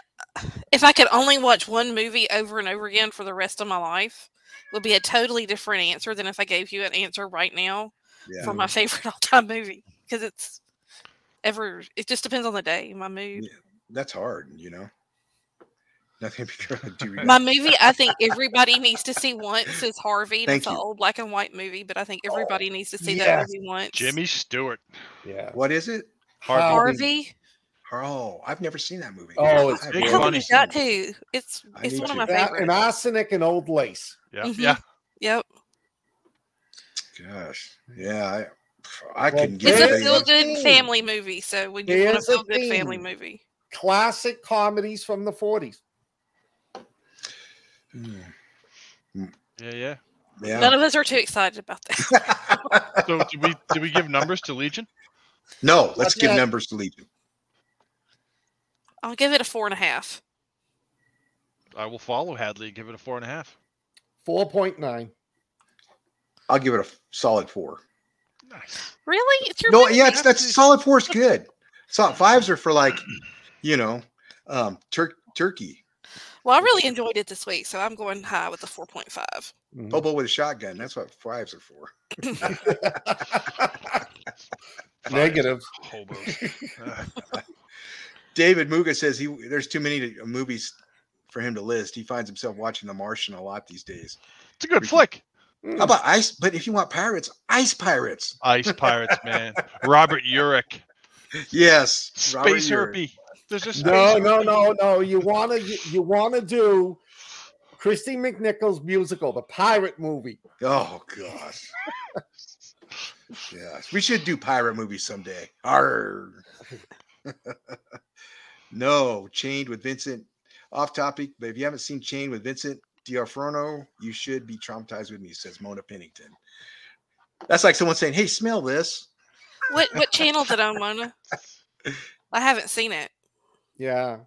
If I could only watch one movie over and over again for the rest of my life, would be a totally different answer than if I gave you an answer right now Yeah. for my favorite all-time movie because it's ever. It just depends on the day, my mood. Yeah. That's hard, you know. Nothing to do. My movie, I think everybody needs to see once is Harvey. and Thank it's an old black and white movie, but I think oh, everybody needs to see that yes. movie once. Jimmy Stewart. Yeah. What is it? Harvey. Harvey. Oh, I've never seen that movie. Oh, it's I've big I never think funny. you seen got to. It's I it's need one of my That, favorites. and arsenic and old lace. Yeah, Mhm. yeah. Yep. Gosh, yeah, I, I Well, couldn't get It's a feel good family movie. So when you want a Here's the feel good family movie, Classic comedies from the 40s. Hmm, Yeah, yeah. Yeah. none of us are too excited about that. So do we did we give numbers to Legion? no, let's What's give that? numbers to Legion. I'll give it a four and a half. I will follow Hadley and give it a four and a half. 4.9. I'll give it a solid four. Nice. Really? It's your No, movie. yeah, it's, that's solid four is good. So fives are for like, you know, um, tur- turkey, Well, I really enjoyed it this week, so I'm going high with a four point five. Mhm. hobo with a shotgun. That's what fives are for. Negative. Hobos. David Muga says he there's too many to, movies for him to list. He finds himself watching The Martian a lot these days. it's a good flick. How about ice? But if you want pirates, ice pirates. Ice Pirates, man. Robert Urich. Yes, Space Herpy. There's a space No, no, no, no. You wanna you, you wanna do Kristy McNichols musical, the pirate movie. Oh gosh. yes, we should do pirate movies someday. Arr. no, Chained with Vincent. Off topic, but if you haven't seen Chained with Vincent D'Onofrio, you should be traumatized with me, says Mona Pennington. That's like someone saying, "Hey, smell this." What what channel did I on Mona? I haven't seen it. Yeah.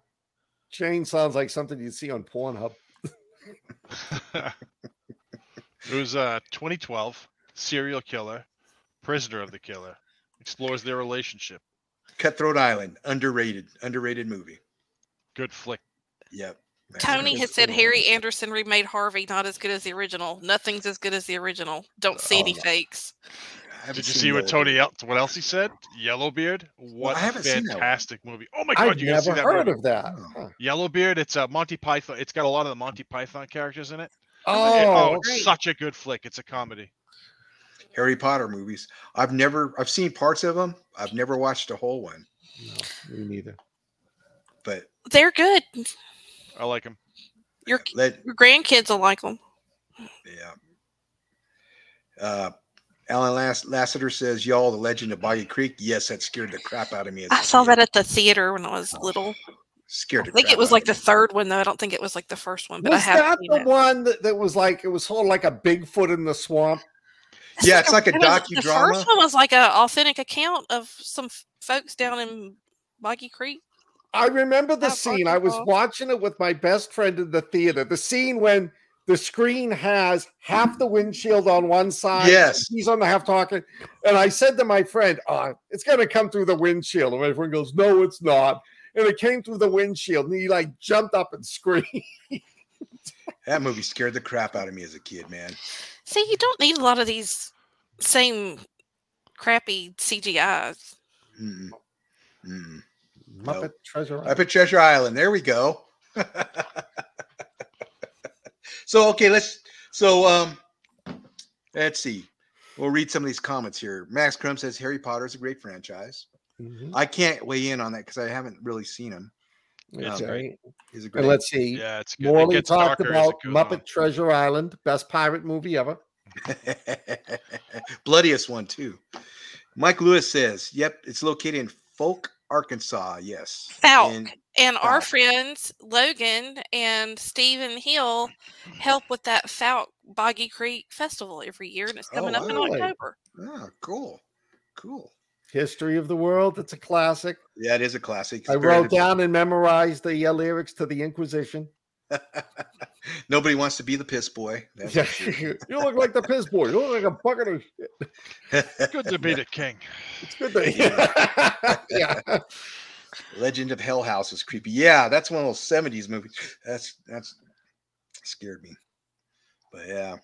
Chain sounds like something you'd see on Pornhub. it was uh 2012 serial killer, prisoner of the killer, explores their relationship. Cutthroat Island, underrated, underrated movie. Good flick. Yep. Tony has said Harry Anderson remade Harvey not as good as the original. Nothing's as good as the original. Don't see Oh, any fakes. Did you see what Tony el- what else he said? Yellowbeard. What I a haven't seen that one. fantastic movie! Oh my god, I've you gotta see never that heard movie. of that. Oh. Huh. Yellowbeard. It's a Monty Python. It's got a lot of the Monty Python characters in it. Oh, It- okay. it's such a good flick. It's a comedy. Harry Potter movies. I've never, I've seen parts of them. I've never watched a whole one, no, me neither. but They're good. I like them. Your let, your grandkids will like them. yeah. Uh, Alan Lass- Lassiter says, "Y'all, the Legend of Boggy Creek." Yes, that scared the crap out of me. As a I saw kid. that at the theater when I was little. Scared. I the think crap it was like the me. third one though. I don't think it was like the first one, but was I have that seen the it. one that, that was like it was sort of like a Bigfoot in the swamp? Yeah, it's like a It was- The first one was like an authentic account of some folks down in Boggy Creek. I remember the scene. I was watching it with my best friend in the theater. The scene when the screen has half the windshield on one side. Yes. He's on the half talking. And I said to my friend, oh, it's going to come through the windshield. And my friend goes, no, it's not. And it came through the windshield. And he like jumped up and screamed. That movie scared the crap out of me as a kid, man. See, you don't need a lot of these same crappy CGIs. Mm-mm. Mm-mm. Muppet Treasure Up Island. at Treasure Island. There we go. so okay, let's so um let's see. We'll read some of these comments here. Max Crum says Harry Potter is a great franchise. Mhm. I can't weigh in on that because I haven't really seen him. It's Um, great. He's a great. And let's see. Yeah, it's good. it Morley gets talked darker as it about goes Muppet on. Treasure Island, best pirate movie ever. Bloodiest one too. Mike Lewis says, "Yep, it's located in Fouke, Arkansas. Yes, Fouke. And And our friends Logan and Stephen Hill help with that Fouke Boggy Creek Festival every year, and it's Oh, coming up in really? October. oh, cool, cool. History of the World. It's a classic. Yeah, it is a classic. I wrote down and memorized the uh, lyrics to the Inquisition. Nobody wants to be the piss boy. That's Yeah. for you look like the piss boy. You look like a bucket of shit. It's good to be the king. It's good to yeah. Legend of Hell House is creepy. Yeah, that's one of those 70s movies. That's that's scared me. But yeah.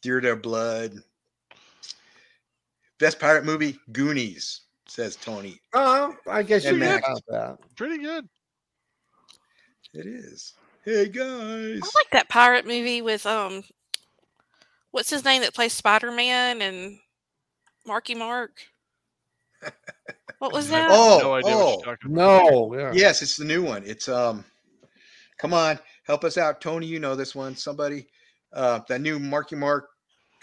Dear to Blood. Best pirate movie, Goonies, says Tony. Oh, I guess you And can that. Pretty good. It is. Hey guys. I like that pirate movie with um, what's his name that plays Spider Man and Marky Mark. What was that? Oh, no idea oh. you're talking about. No, yeah. Yes, it's the new one. It's um come on, help us out. Tony, you know this one. Somebody uh that new Marky Mark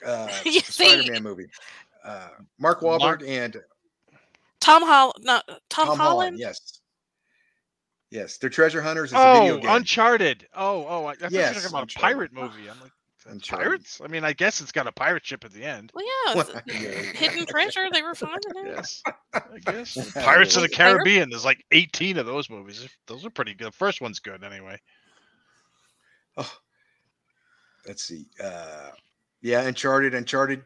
uh Spider-Man movie. Uh Mark Wahlberg Mark- and Tom Hall, not Tom, Tom, Holland. Holland. Yes. Yes, they're treasure hunters. It's a video Oh, game. Uncharted. Oh, oh, I, I thought you were talking about Uncharted. a pirate movie. I'm like, Uncharted. pirates? I mean, I guess it's got a pirate ship at the end. Well, yeah, it's- hidden treasure. They were finding it. Yes, I guess. Pirates of the Caribbean. There's like 18 of those movies. Those are pretty good. The first one's good anyway. Oh, let's see. Uh, yeah, Uncharted, Uncharted.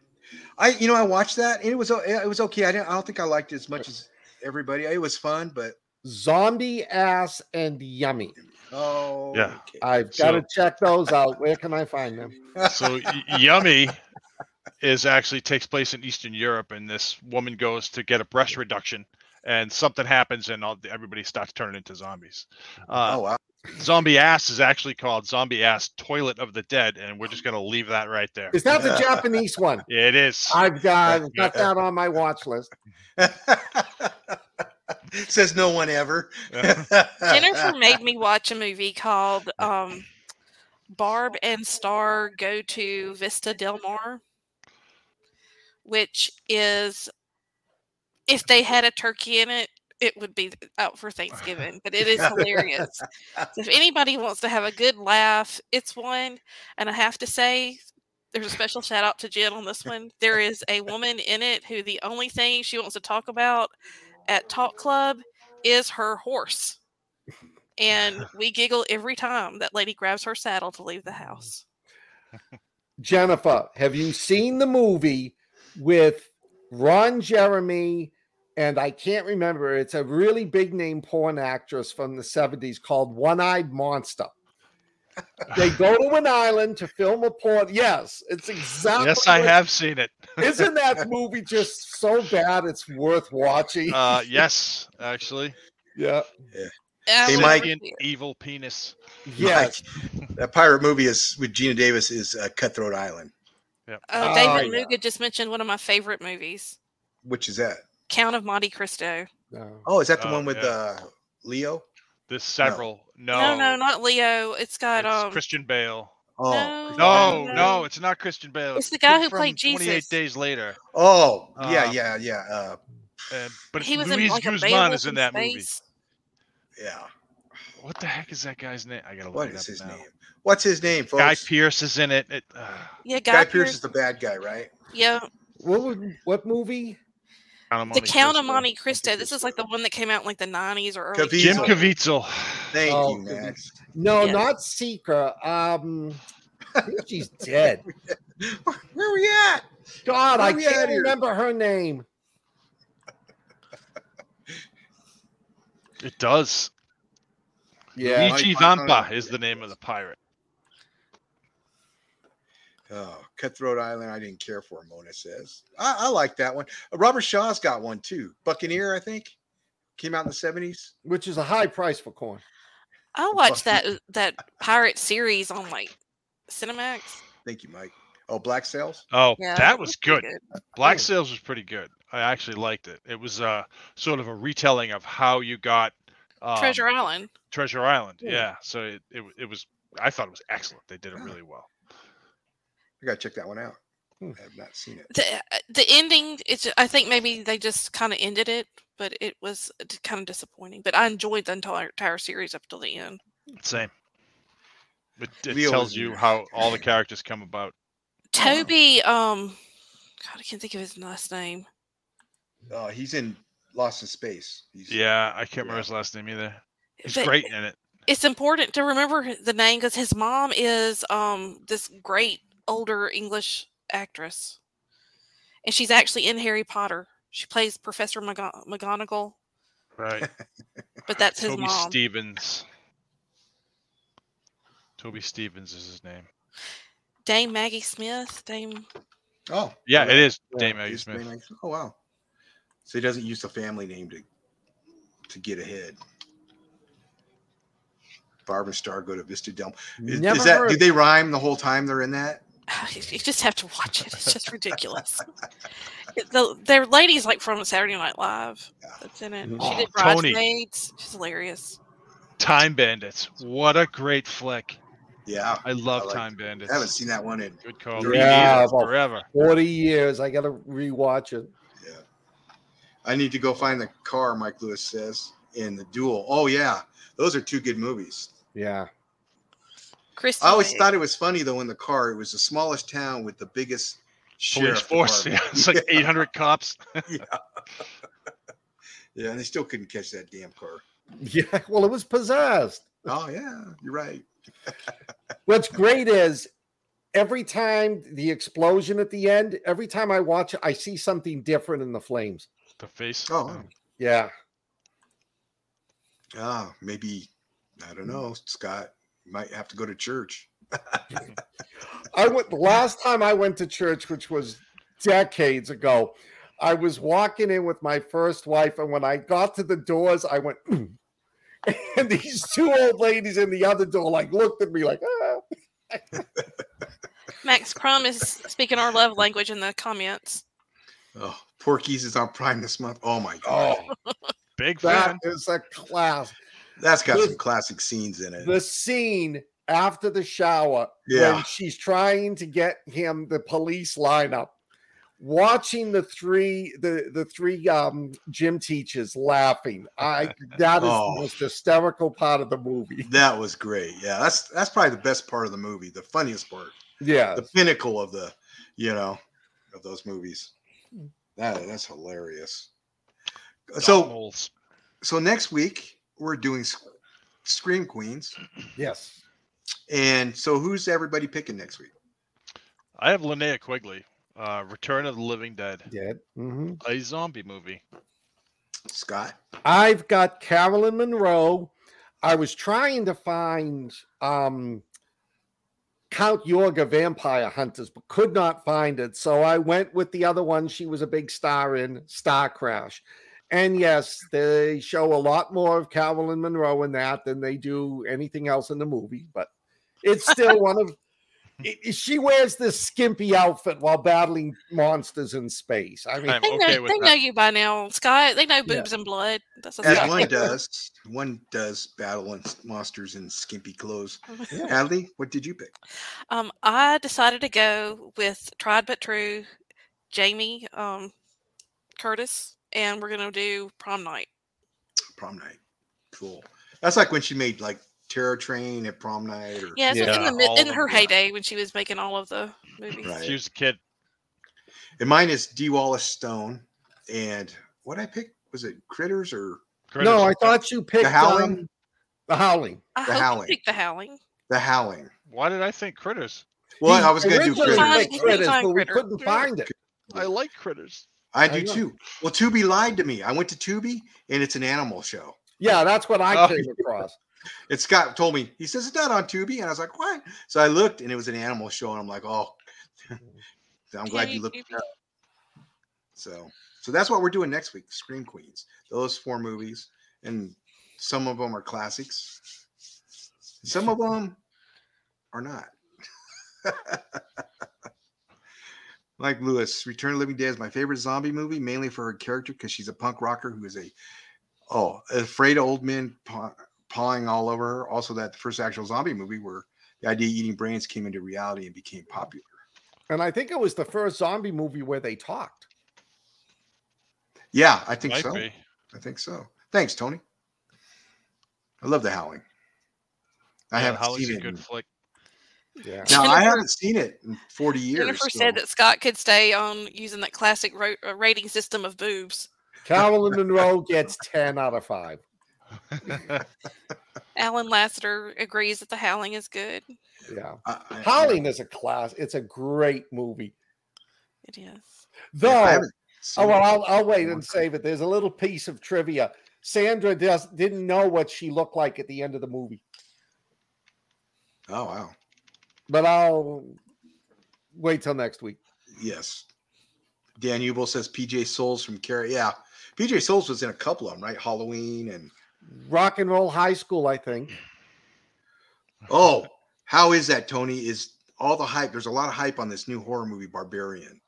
I, you know, I watched that and it was, it was okay. I didn't, I don't think I liked it as much as everybody. It was fun, but Zombie ass and yummy. oh, Yeah. okay. I've got to So- check those out. Where can I find them? So y- Yummy is actually takes place in Eastern Europe, and this woman goes to get a breast reduction, and something happens, and all, everybody starts turning into zombies. Uh, oh wow. Zombie ass is actually called Zombie ass Toilet of the Dead, and we're just gonna leave that right there. Is that the Japanese one? It is. I've got, got that on my watch list. Says no one ever. Jennifer made me watch a movie called um, Barb and Star Go to Vista Del Mar, which is if they had a turkey in it, it would be out for Thanksgiving. But it is hilarious. So if anybody wants to have a good laugh, it's one. And I have to say, There's a special shout out to Jen on this one. There is a woman in it who the only thing she wants to talk about at Talk Club is her horse. And we giggle every time that lady grabs her saddle to leave the house. Jennifer, have you seen the movie with Ron Jeremy and I can't remember? It's a really big name porn actress from the 70s called One Eyed Monster. They go to an island to film a porn. Yes, it's exactly. yes, I what- have seen it. Isn't that movie just so bad it's worth watching? Uh, yes, actually. yeah. Hey, Um, Mike. Evil penis. Yes. That pirate movie is with Geena Davis is uh, Cutthroat Island. Uh, Oh, David yeah. Just mentioned one of my favorite movies, Which is that? Count of Monte Cristo. No. Oh, is that the Oh, one with yeah. uh, Leo? There's several. No, No, no, not Leo. It's got it's um. Christian Bale. Oh, No. No, no. no, it's not Christian Bale. It's the guy kid who played from 28 Jesus. Days Later. oh, yeah, Uh, yeah, yeah, uh, Uh, but he was Luis in like a Guzman Beowulf is in that movie. space. yeah. What the heck is that guy's name? I gotta look What it is up his now. name? What's his name, folks? Guy Pearce is in it. it uh, Yeah, Guy, Guy Pierce Pearce. is the bad guy, right? Yeah, What would, what movie? Count of the Monte Count of Monte Cristo. This is like the one that came out in like the nineties or early. Caviezel. Jim 2000s. Caviezel. Thank Oh, you, Max. No, Yes. not Seeker. Um, she's dead. Where are we at? God, Where I can't here? remember her name. It does. Yeah. Luigi Mike- Mike Vampa is the name of the pirate. Oh, Cutthroat Island. I didn't care for. Mona says. I, I like that one. Uh, Robert Shaw's got one too. Buccaneer, I think, came out in the seventies. Which is a high price for corn. I watched that that pirate series on like Cinemax. Thank you, Mike. Oh, Black Sails. Oh, Yeah, that was pretty good. Black Sails was pretty good. I actually liked it. It was uh sort of a retelling of how you got um, Treasure Island. Treasure Island. Yeah. Yeah. So it, it it was I thought it was excellent. They did it really well. I gotta check that one out. Hmm. I have not seen it. The uh, the ending. It's. I think maybe they just kind of ended it, but it was kind of disappointing. But I enjoyed the entire, entire series up till the end. Same. It, it Leo tells you how all the characters come about. Toby. Um. God, I can't think of his last name. Uh, he's in Lost in Space. He's, Yeah, I can't remember Yeah. his last name either. He's But great in it. It's important to remember the name because his mom is um this great older English actress, and she's actually in Harry Potter. She plays Professor McGo- McGonagall, Right. but that's his Toby mom. Stephens. Toby Stephens is his name. Dame Maggie Smith. Dame. Oh, Yeah, it is Yeah, Dame Maggie Smith. Dame Maggie- Oh wow. So he doesn't use the family name to to get ahead. Barbara Star go to Vista Del. Is, is that? heard- Do they rhyme the whole time they're in that? You just have to watch it. It's just ridiculous. The, their lady's like from Saturday Night Live. That's in it. She did Oh, Tony. Bridesmaids. She's hilarious. Time Bandits. What a great flick. Yeah, I love I like Time Bandits. I haven't seen that one in. Good call. Thirty Yeah, years, about- forever. 40 years. I got to rewatch it. Yeah, I need to go find the car. Mike Lewis says in the Duel. Oh yeah, those are two good movies. Yeah. Kristy. I always Lake. thought it was funny though in the car. It was the smallest town with the biggest Police sheriff force. Yeah, it's like 800 cops. yeah. yeah, and they still couldn't catch that damn car. Yeah. Well, it was possessed. Oh yeah, you're right. What's great is every time the explosion at the end, every time I watch it, I see something different in the flames. The face. Oh, Yeah. ah, maybe I don't know, Scott. You might have to go to church. I went the last time I went to church, which was decades ago. I was walking in with my first wife, and when I got to the doors, I went, "Mm." and these two old ladies in the other door like looked at me like, ah. Max Crumb is speaking our love language in the comments. Oh, Porky's is on Prime this month. Oh my god, oh, Big fan. is a class. That's got the- some classic scenes in it. The scene after the shower Yeah. when she's trying to get him the police lineup, watching the three the the three um gym teachers laughing. I that is Oh. the most hysterical part of the movie. That was great. Yeah, that's that's probably the best part of the movie. The funniest part. Yeah. the pinnacle of the, you know, of those movies. That that's hilarious. So so next week we're doing S- Scream Queens, Yes. and so who's everybody picking next week? I have Linnea Quigley, uh, Return of the Living Dead, Dead. hmm a zombie movie. Scott. I've got Caroline Munro. I was trying to find um, Count Yorga Vampire Hunters, but could not find it. So I went with the other one she was a big star in, Star Crash. And yes, they show a lot more of Caroline Munro in that than they do anything else in the movie, but it's still one of. i- i- She wears this skimpy outfit while battling monsters in space. I mean, I'm They, okay know, with they that. know you by now, Scott. They know Yeah. boobs and blood. That's a As Yeah. one does, one does battle in monsters in skimpy clothes. Yeah. Hadley, what did you pick? Um, I decided to go with tried but true, Jamie um, Curtis, and we're gonna do prom night. Prom night. Cool. That's like when she made like Terror Train at prom night, or Yeah, it's in, the, in of her them, yeah. heyday when she was making all of the movies. Right. She was a kid. and mine is Dee Wallace Stone. And what I picked was it Critters or no, I thought you picked the Howling? um, the Howling. I The hope Howling. you picked the Howling. The Howling? Why did I think Critters? Well, He I was going to do Critters. Critters. picked He Critters, designed but we Critter. couldn't find it. I like Critters. I I do know. too. Well, Tubi lied to me. I went to Tubi and it's an animal show. Yeah, that's what I Oh. came across. And Scott told me, he says it's not on Tubi. And I was like, what? So I looked and it was an animal show. And I'm like, oh, I'm glad you looked. you- it up. So, so that's what we're doing next week. Scream Queens. Those four movies, and some of them are classics. Some of them are not. like Lewis, Return of the Living Dead is my favorite zombie movie, mainly for her character because she's a punk rocker who is a oh afraid of old men paw, pawing all over her. Also, that the first actual zombie movie where the idea of eating brains came into reality and became popular. And I think it was the first zombie movie where they talked. Yeah, I think Might so. be. I think so. Thanks, Tony. I love the Howling. I Yeah, haven't Howl's seen a it. good in- flick. Yeah. now I haven't seen it in 40 years. Jennifer so- said that Scott could stay on using that classic ro- uh, rating system of boobs. Caroline Munro gets 10 out of 5. Alan Lassiter agrees that the Howling is good. Yeah. I, I- Howling is a class. It's a great movie. It is. Though, I oh, well. I'll, I'll wait and save it. There's a little piece of trivia. Sandra does, didn't know what she looked like at the end of the movie, Oh wow. But I'll wait till next week. Yes. Dan Ubel says PJ Soles from Carrie. Yeah. PJ Soles was in a couple of them, right? Halloween and Rock and Roll High School, I think. oh, how is that, Tony? Is all the hype? There's a lot of hype on this new horror movie, Barbarian.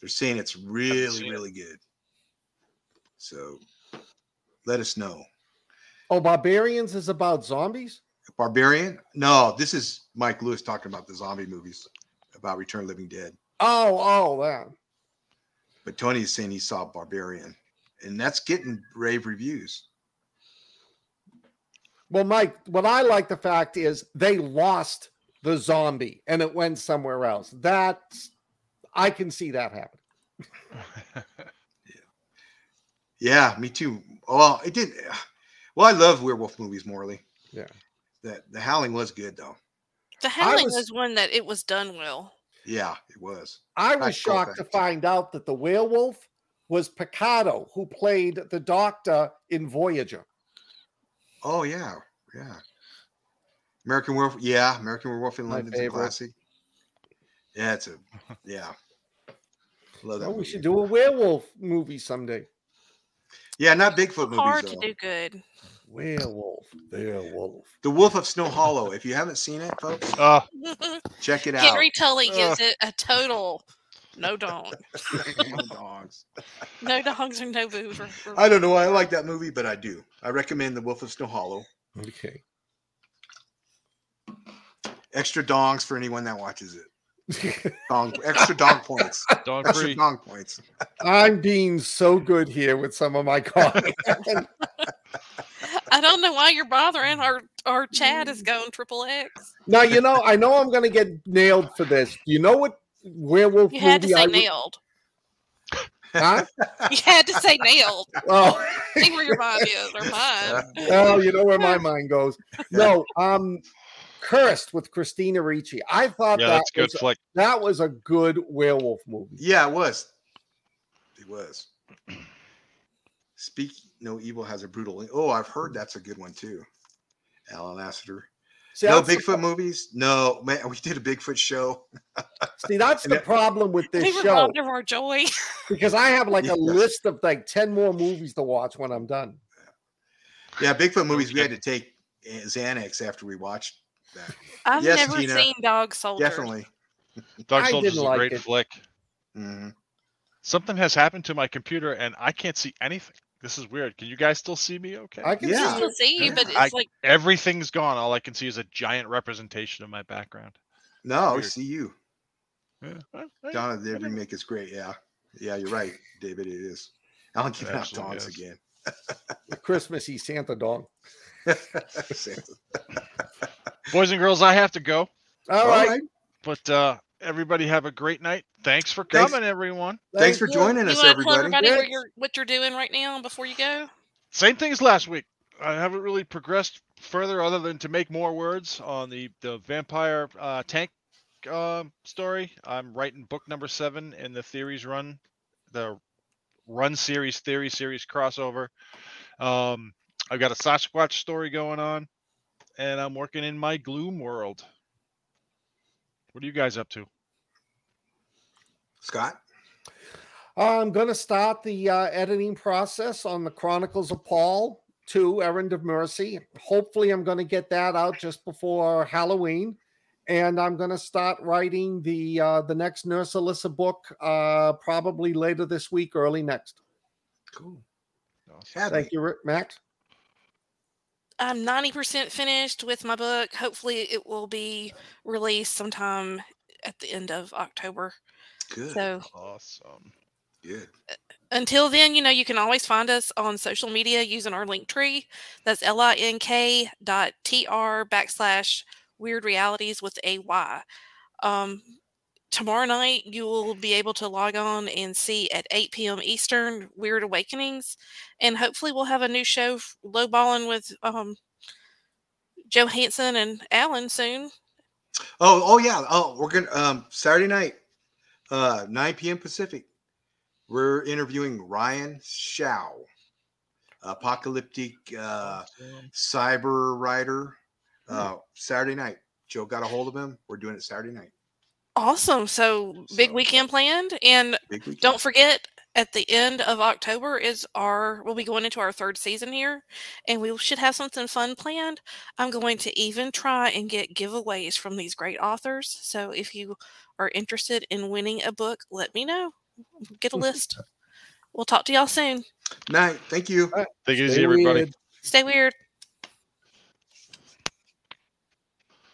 They're saying it's really, seen it. really good. So let us know. Oh, Barbarians is about zombies? Barbarian? No, this is Mike Lewis talking about the zombie movies about Return of Living Dead. Oh, oh, that. But Tony's saying he saw Barbarian, and that's getting rave reviews. Well, Mike, what I like the fact is they lost the zombie and it went somewhere else. That's I can see that happen. Yeah, me too. Well, it did. Well, I love werewolf movies, Morley. Yeah. That the Howling was good though. The Howling was- was, one that it was done well. Yeah, it was. I I was call shocked to find out that the werewolf was Picardo, who played the doctor in Voyager. Oh yeah, yeah. American Werewolf. Yeah, American Werewolf in My London's a classic. Yeah, it's a yeah. Love that. Oh, we should do a werewolf movie someday. Yeah, not Bigfoot movies Hard though. to do good. Werewolf, werewolf. The Wolf of Snow Hollow. If you haven't seen it, folks, Uh, check it out. Henry Tully Ugh. gives it a total no dog. no Dogs. No dogs or no boobs. or- or- I don't know why I like that movie, but I do. I recommend The Wolf of Snow Hollow. Okay. Extra dongs for anyone that watches it. Dong, extra dong points. dog Extra free. dong points. I'm being so good here with some of my comments. I don't know why you're bothering our our Chad is going triple X. Now you know. I know I'm going to get nailed for this. You know what werewolf You had to say I re- nailed. Huh? You had to say nailed. Oh, See where your mind is, or mine. oh, you know where my mind goes. No, um, cursed with Christina Ricci. I thought Yeah, that that's good was, flick. that was a good werewolf movie. Yeah, it was. It was. Speak No Evil has a brutal. Oh, I've heard that's a good one too. Alan Lasseter. See, no that's the Bigfoot movies. No, man, we did a Bigfoot show. See, that's the problem with this We were show robbed of our joy. because I have like a Yes. list of like 10 more movies to watch when I'm done. Yeah, Bigfoot movies. We had to take uh, Xanax after we watched that. I've Yes, never Tina. seen Dog Soldier. Definitely. Dog I Soldier's didn't a like great it. flick. Mhm. Something has happened to my computer and I can't see anything. This is weird. Can you guys still see me? Okay. I can Yeah. See still see you, but it's I- like Everything's gone. All I can see is a giant representation of my background. No, I see you. Yeah. well, hey, Donna, the remake is great. Yeah. Yeah, you're right, David. It is. Alan giving out Absolutely dogs is. again. the Christmassy Santa dog. Boys and girls, I have to go. All right. But uh everybody have a great night. Thanks for Thanks. coming, everyone. Thanks for joining you us, want to tell everybody. everybody what Yes. you're what you're doing right now before you go? Same thing as last week. I haven't really progressed further other than to make more words on the the vampire uh, tank uh, story. I'm writing book number seven in the theories run, the run series theory series crossover. Um, I've got a Sasquatch story going on, and I'm working in my gloom world. What are you guys up to? Scott? I'm going to start the uh, editing process on the Chronicles of Paul 2, Errand of Mercy. Hopefully, I'm going to get that out just before Halloween. And I'm going to start writing the uh, the next Nurse Alyssa book uh, probably later this week, early next. Cool. Awesome. Thank you, Rick- Max. I'm 90% finished with my book. Hopefully, it will be released sometime at the end of October. Good. So Awesome. Good. until then, you know, you can always find us on social media using our link tree. That's link dot tr backslash weird realities with a y. Um, tomorrow night, you will be able to log on and see at 8 p.m. Eastern Weird Awakenings, and hopefully, we'll have a new show lowballing with um, Joe Hansen and Alan soon. Oh, oh yeah. Oh, we're gonna um Saturday night, uh 9 p.m. Pacific. We're interviewing Ryan Shao, apocalyptic uh cyber writer. Uh Saturday night. Joe got a hold of him. We're doing it Saturday night. Awesome! So big weekend planned, and Big weekend. Don't forget, at the end of October is our we'll be going into our third season here, and we should have something fun planned. I'm going to even try and get giveaways from these great authors. So if you are interested in winning a book, let me know. Get a list. We'll talk to y'all soon. night. Thank you. Take it Stay easy, everybody. weird. Stay weird.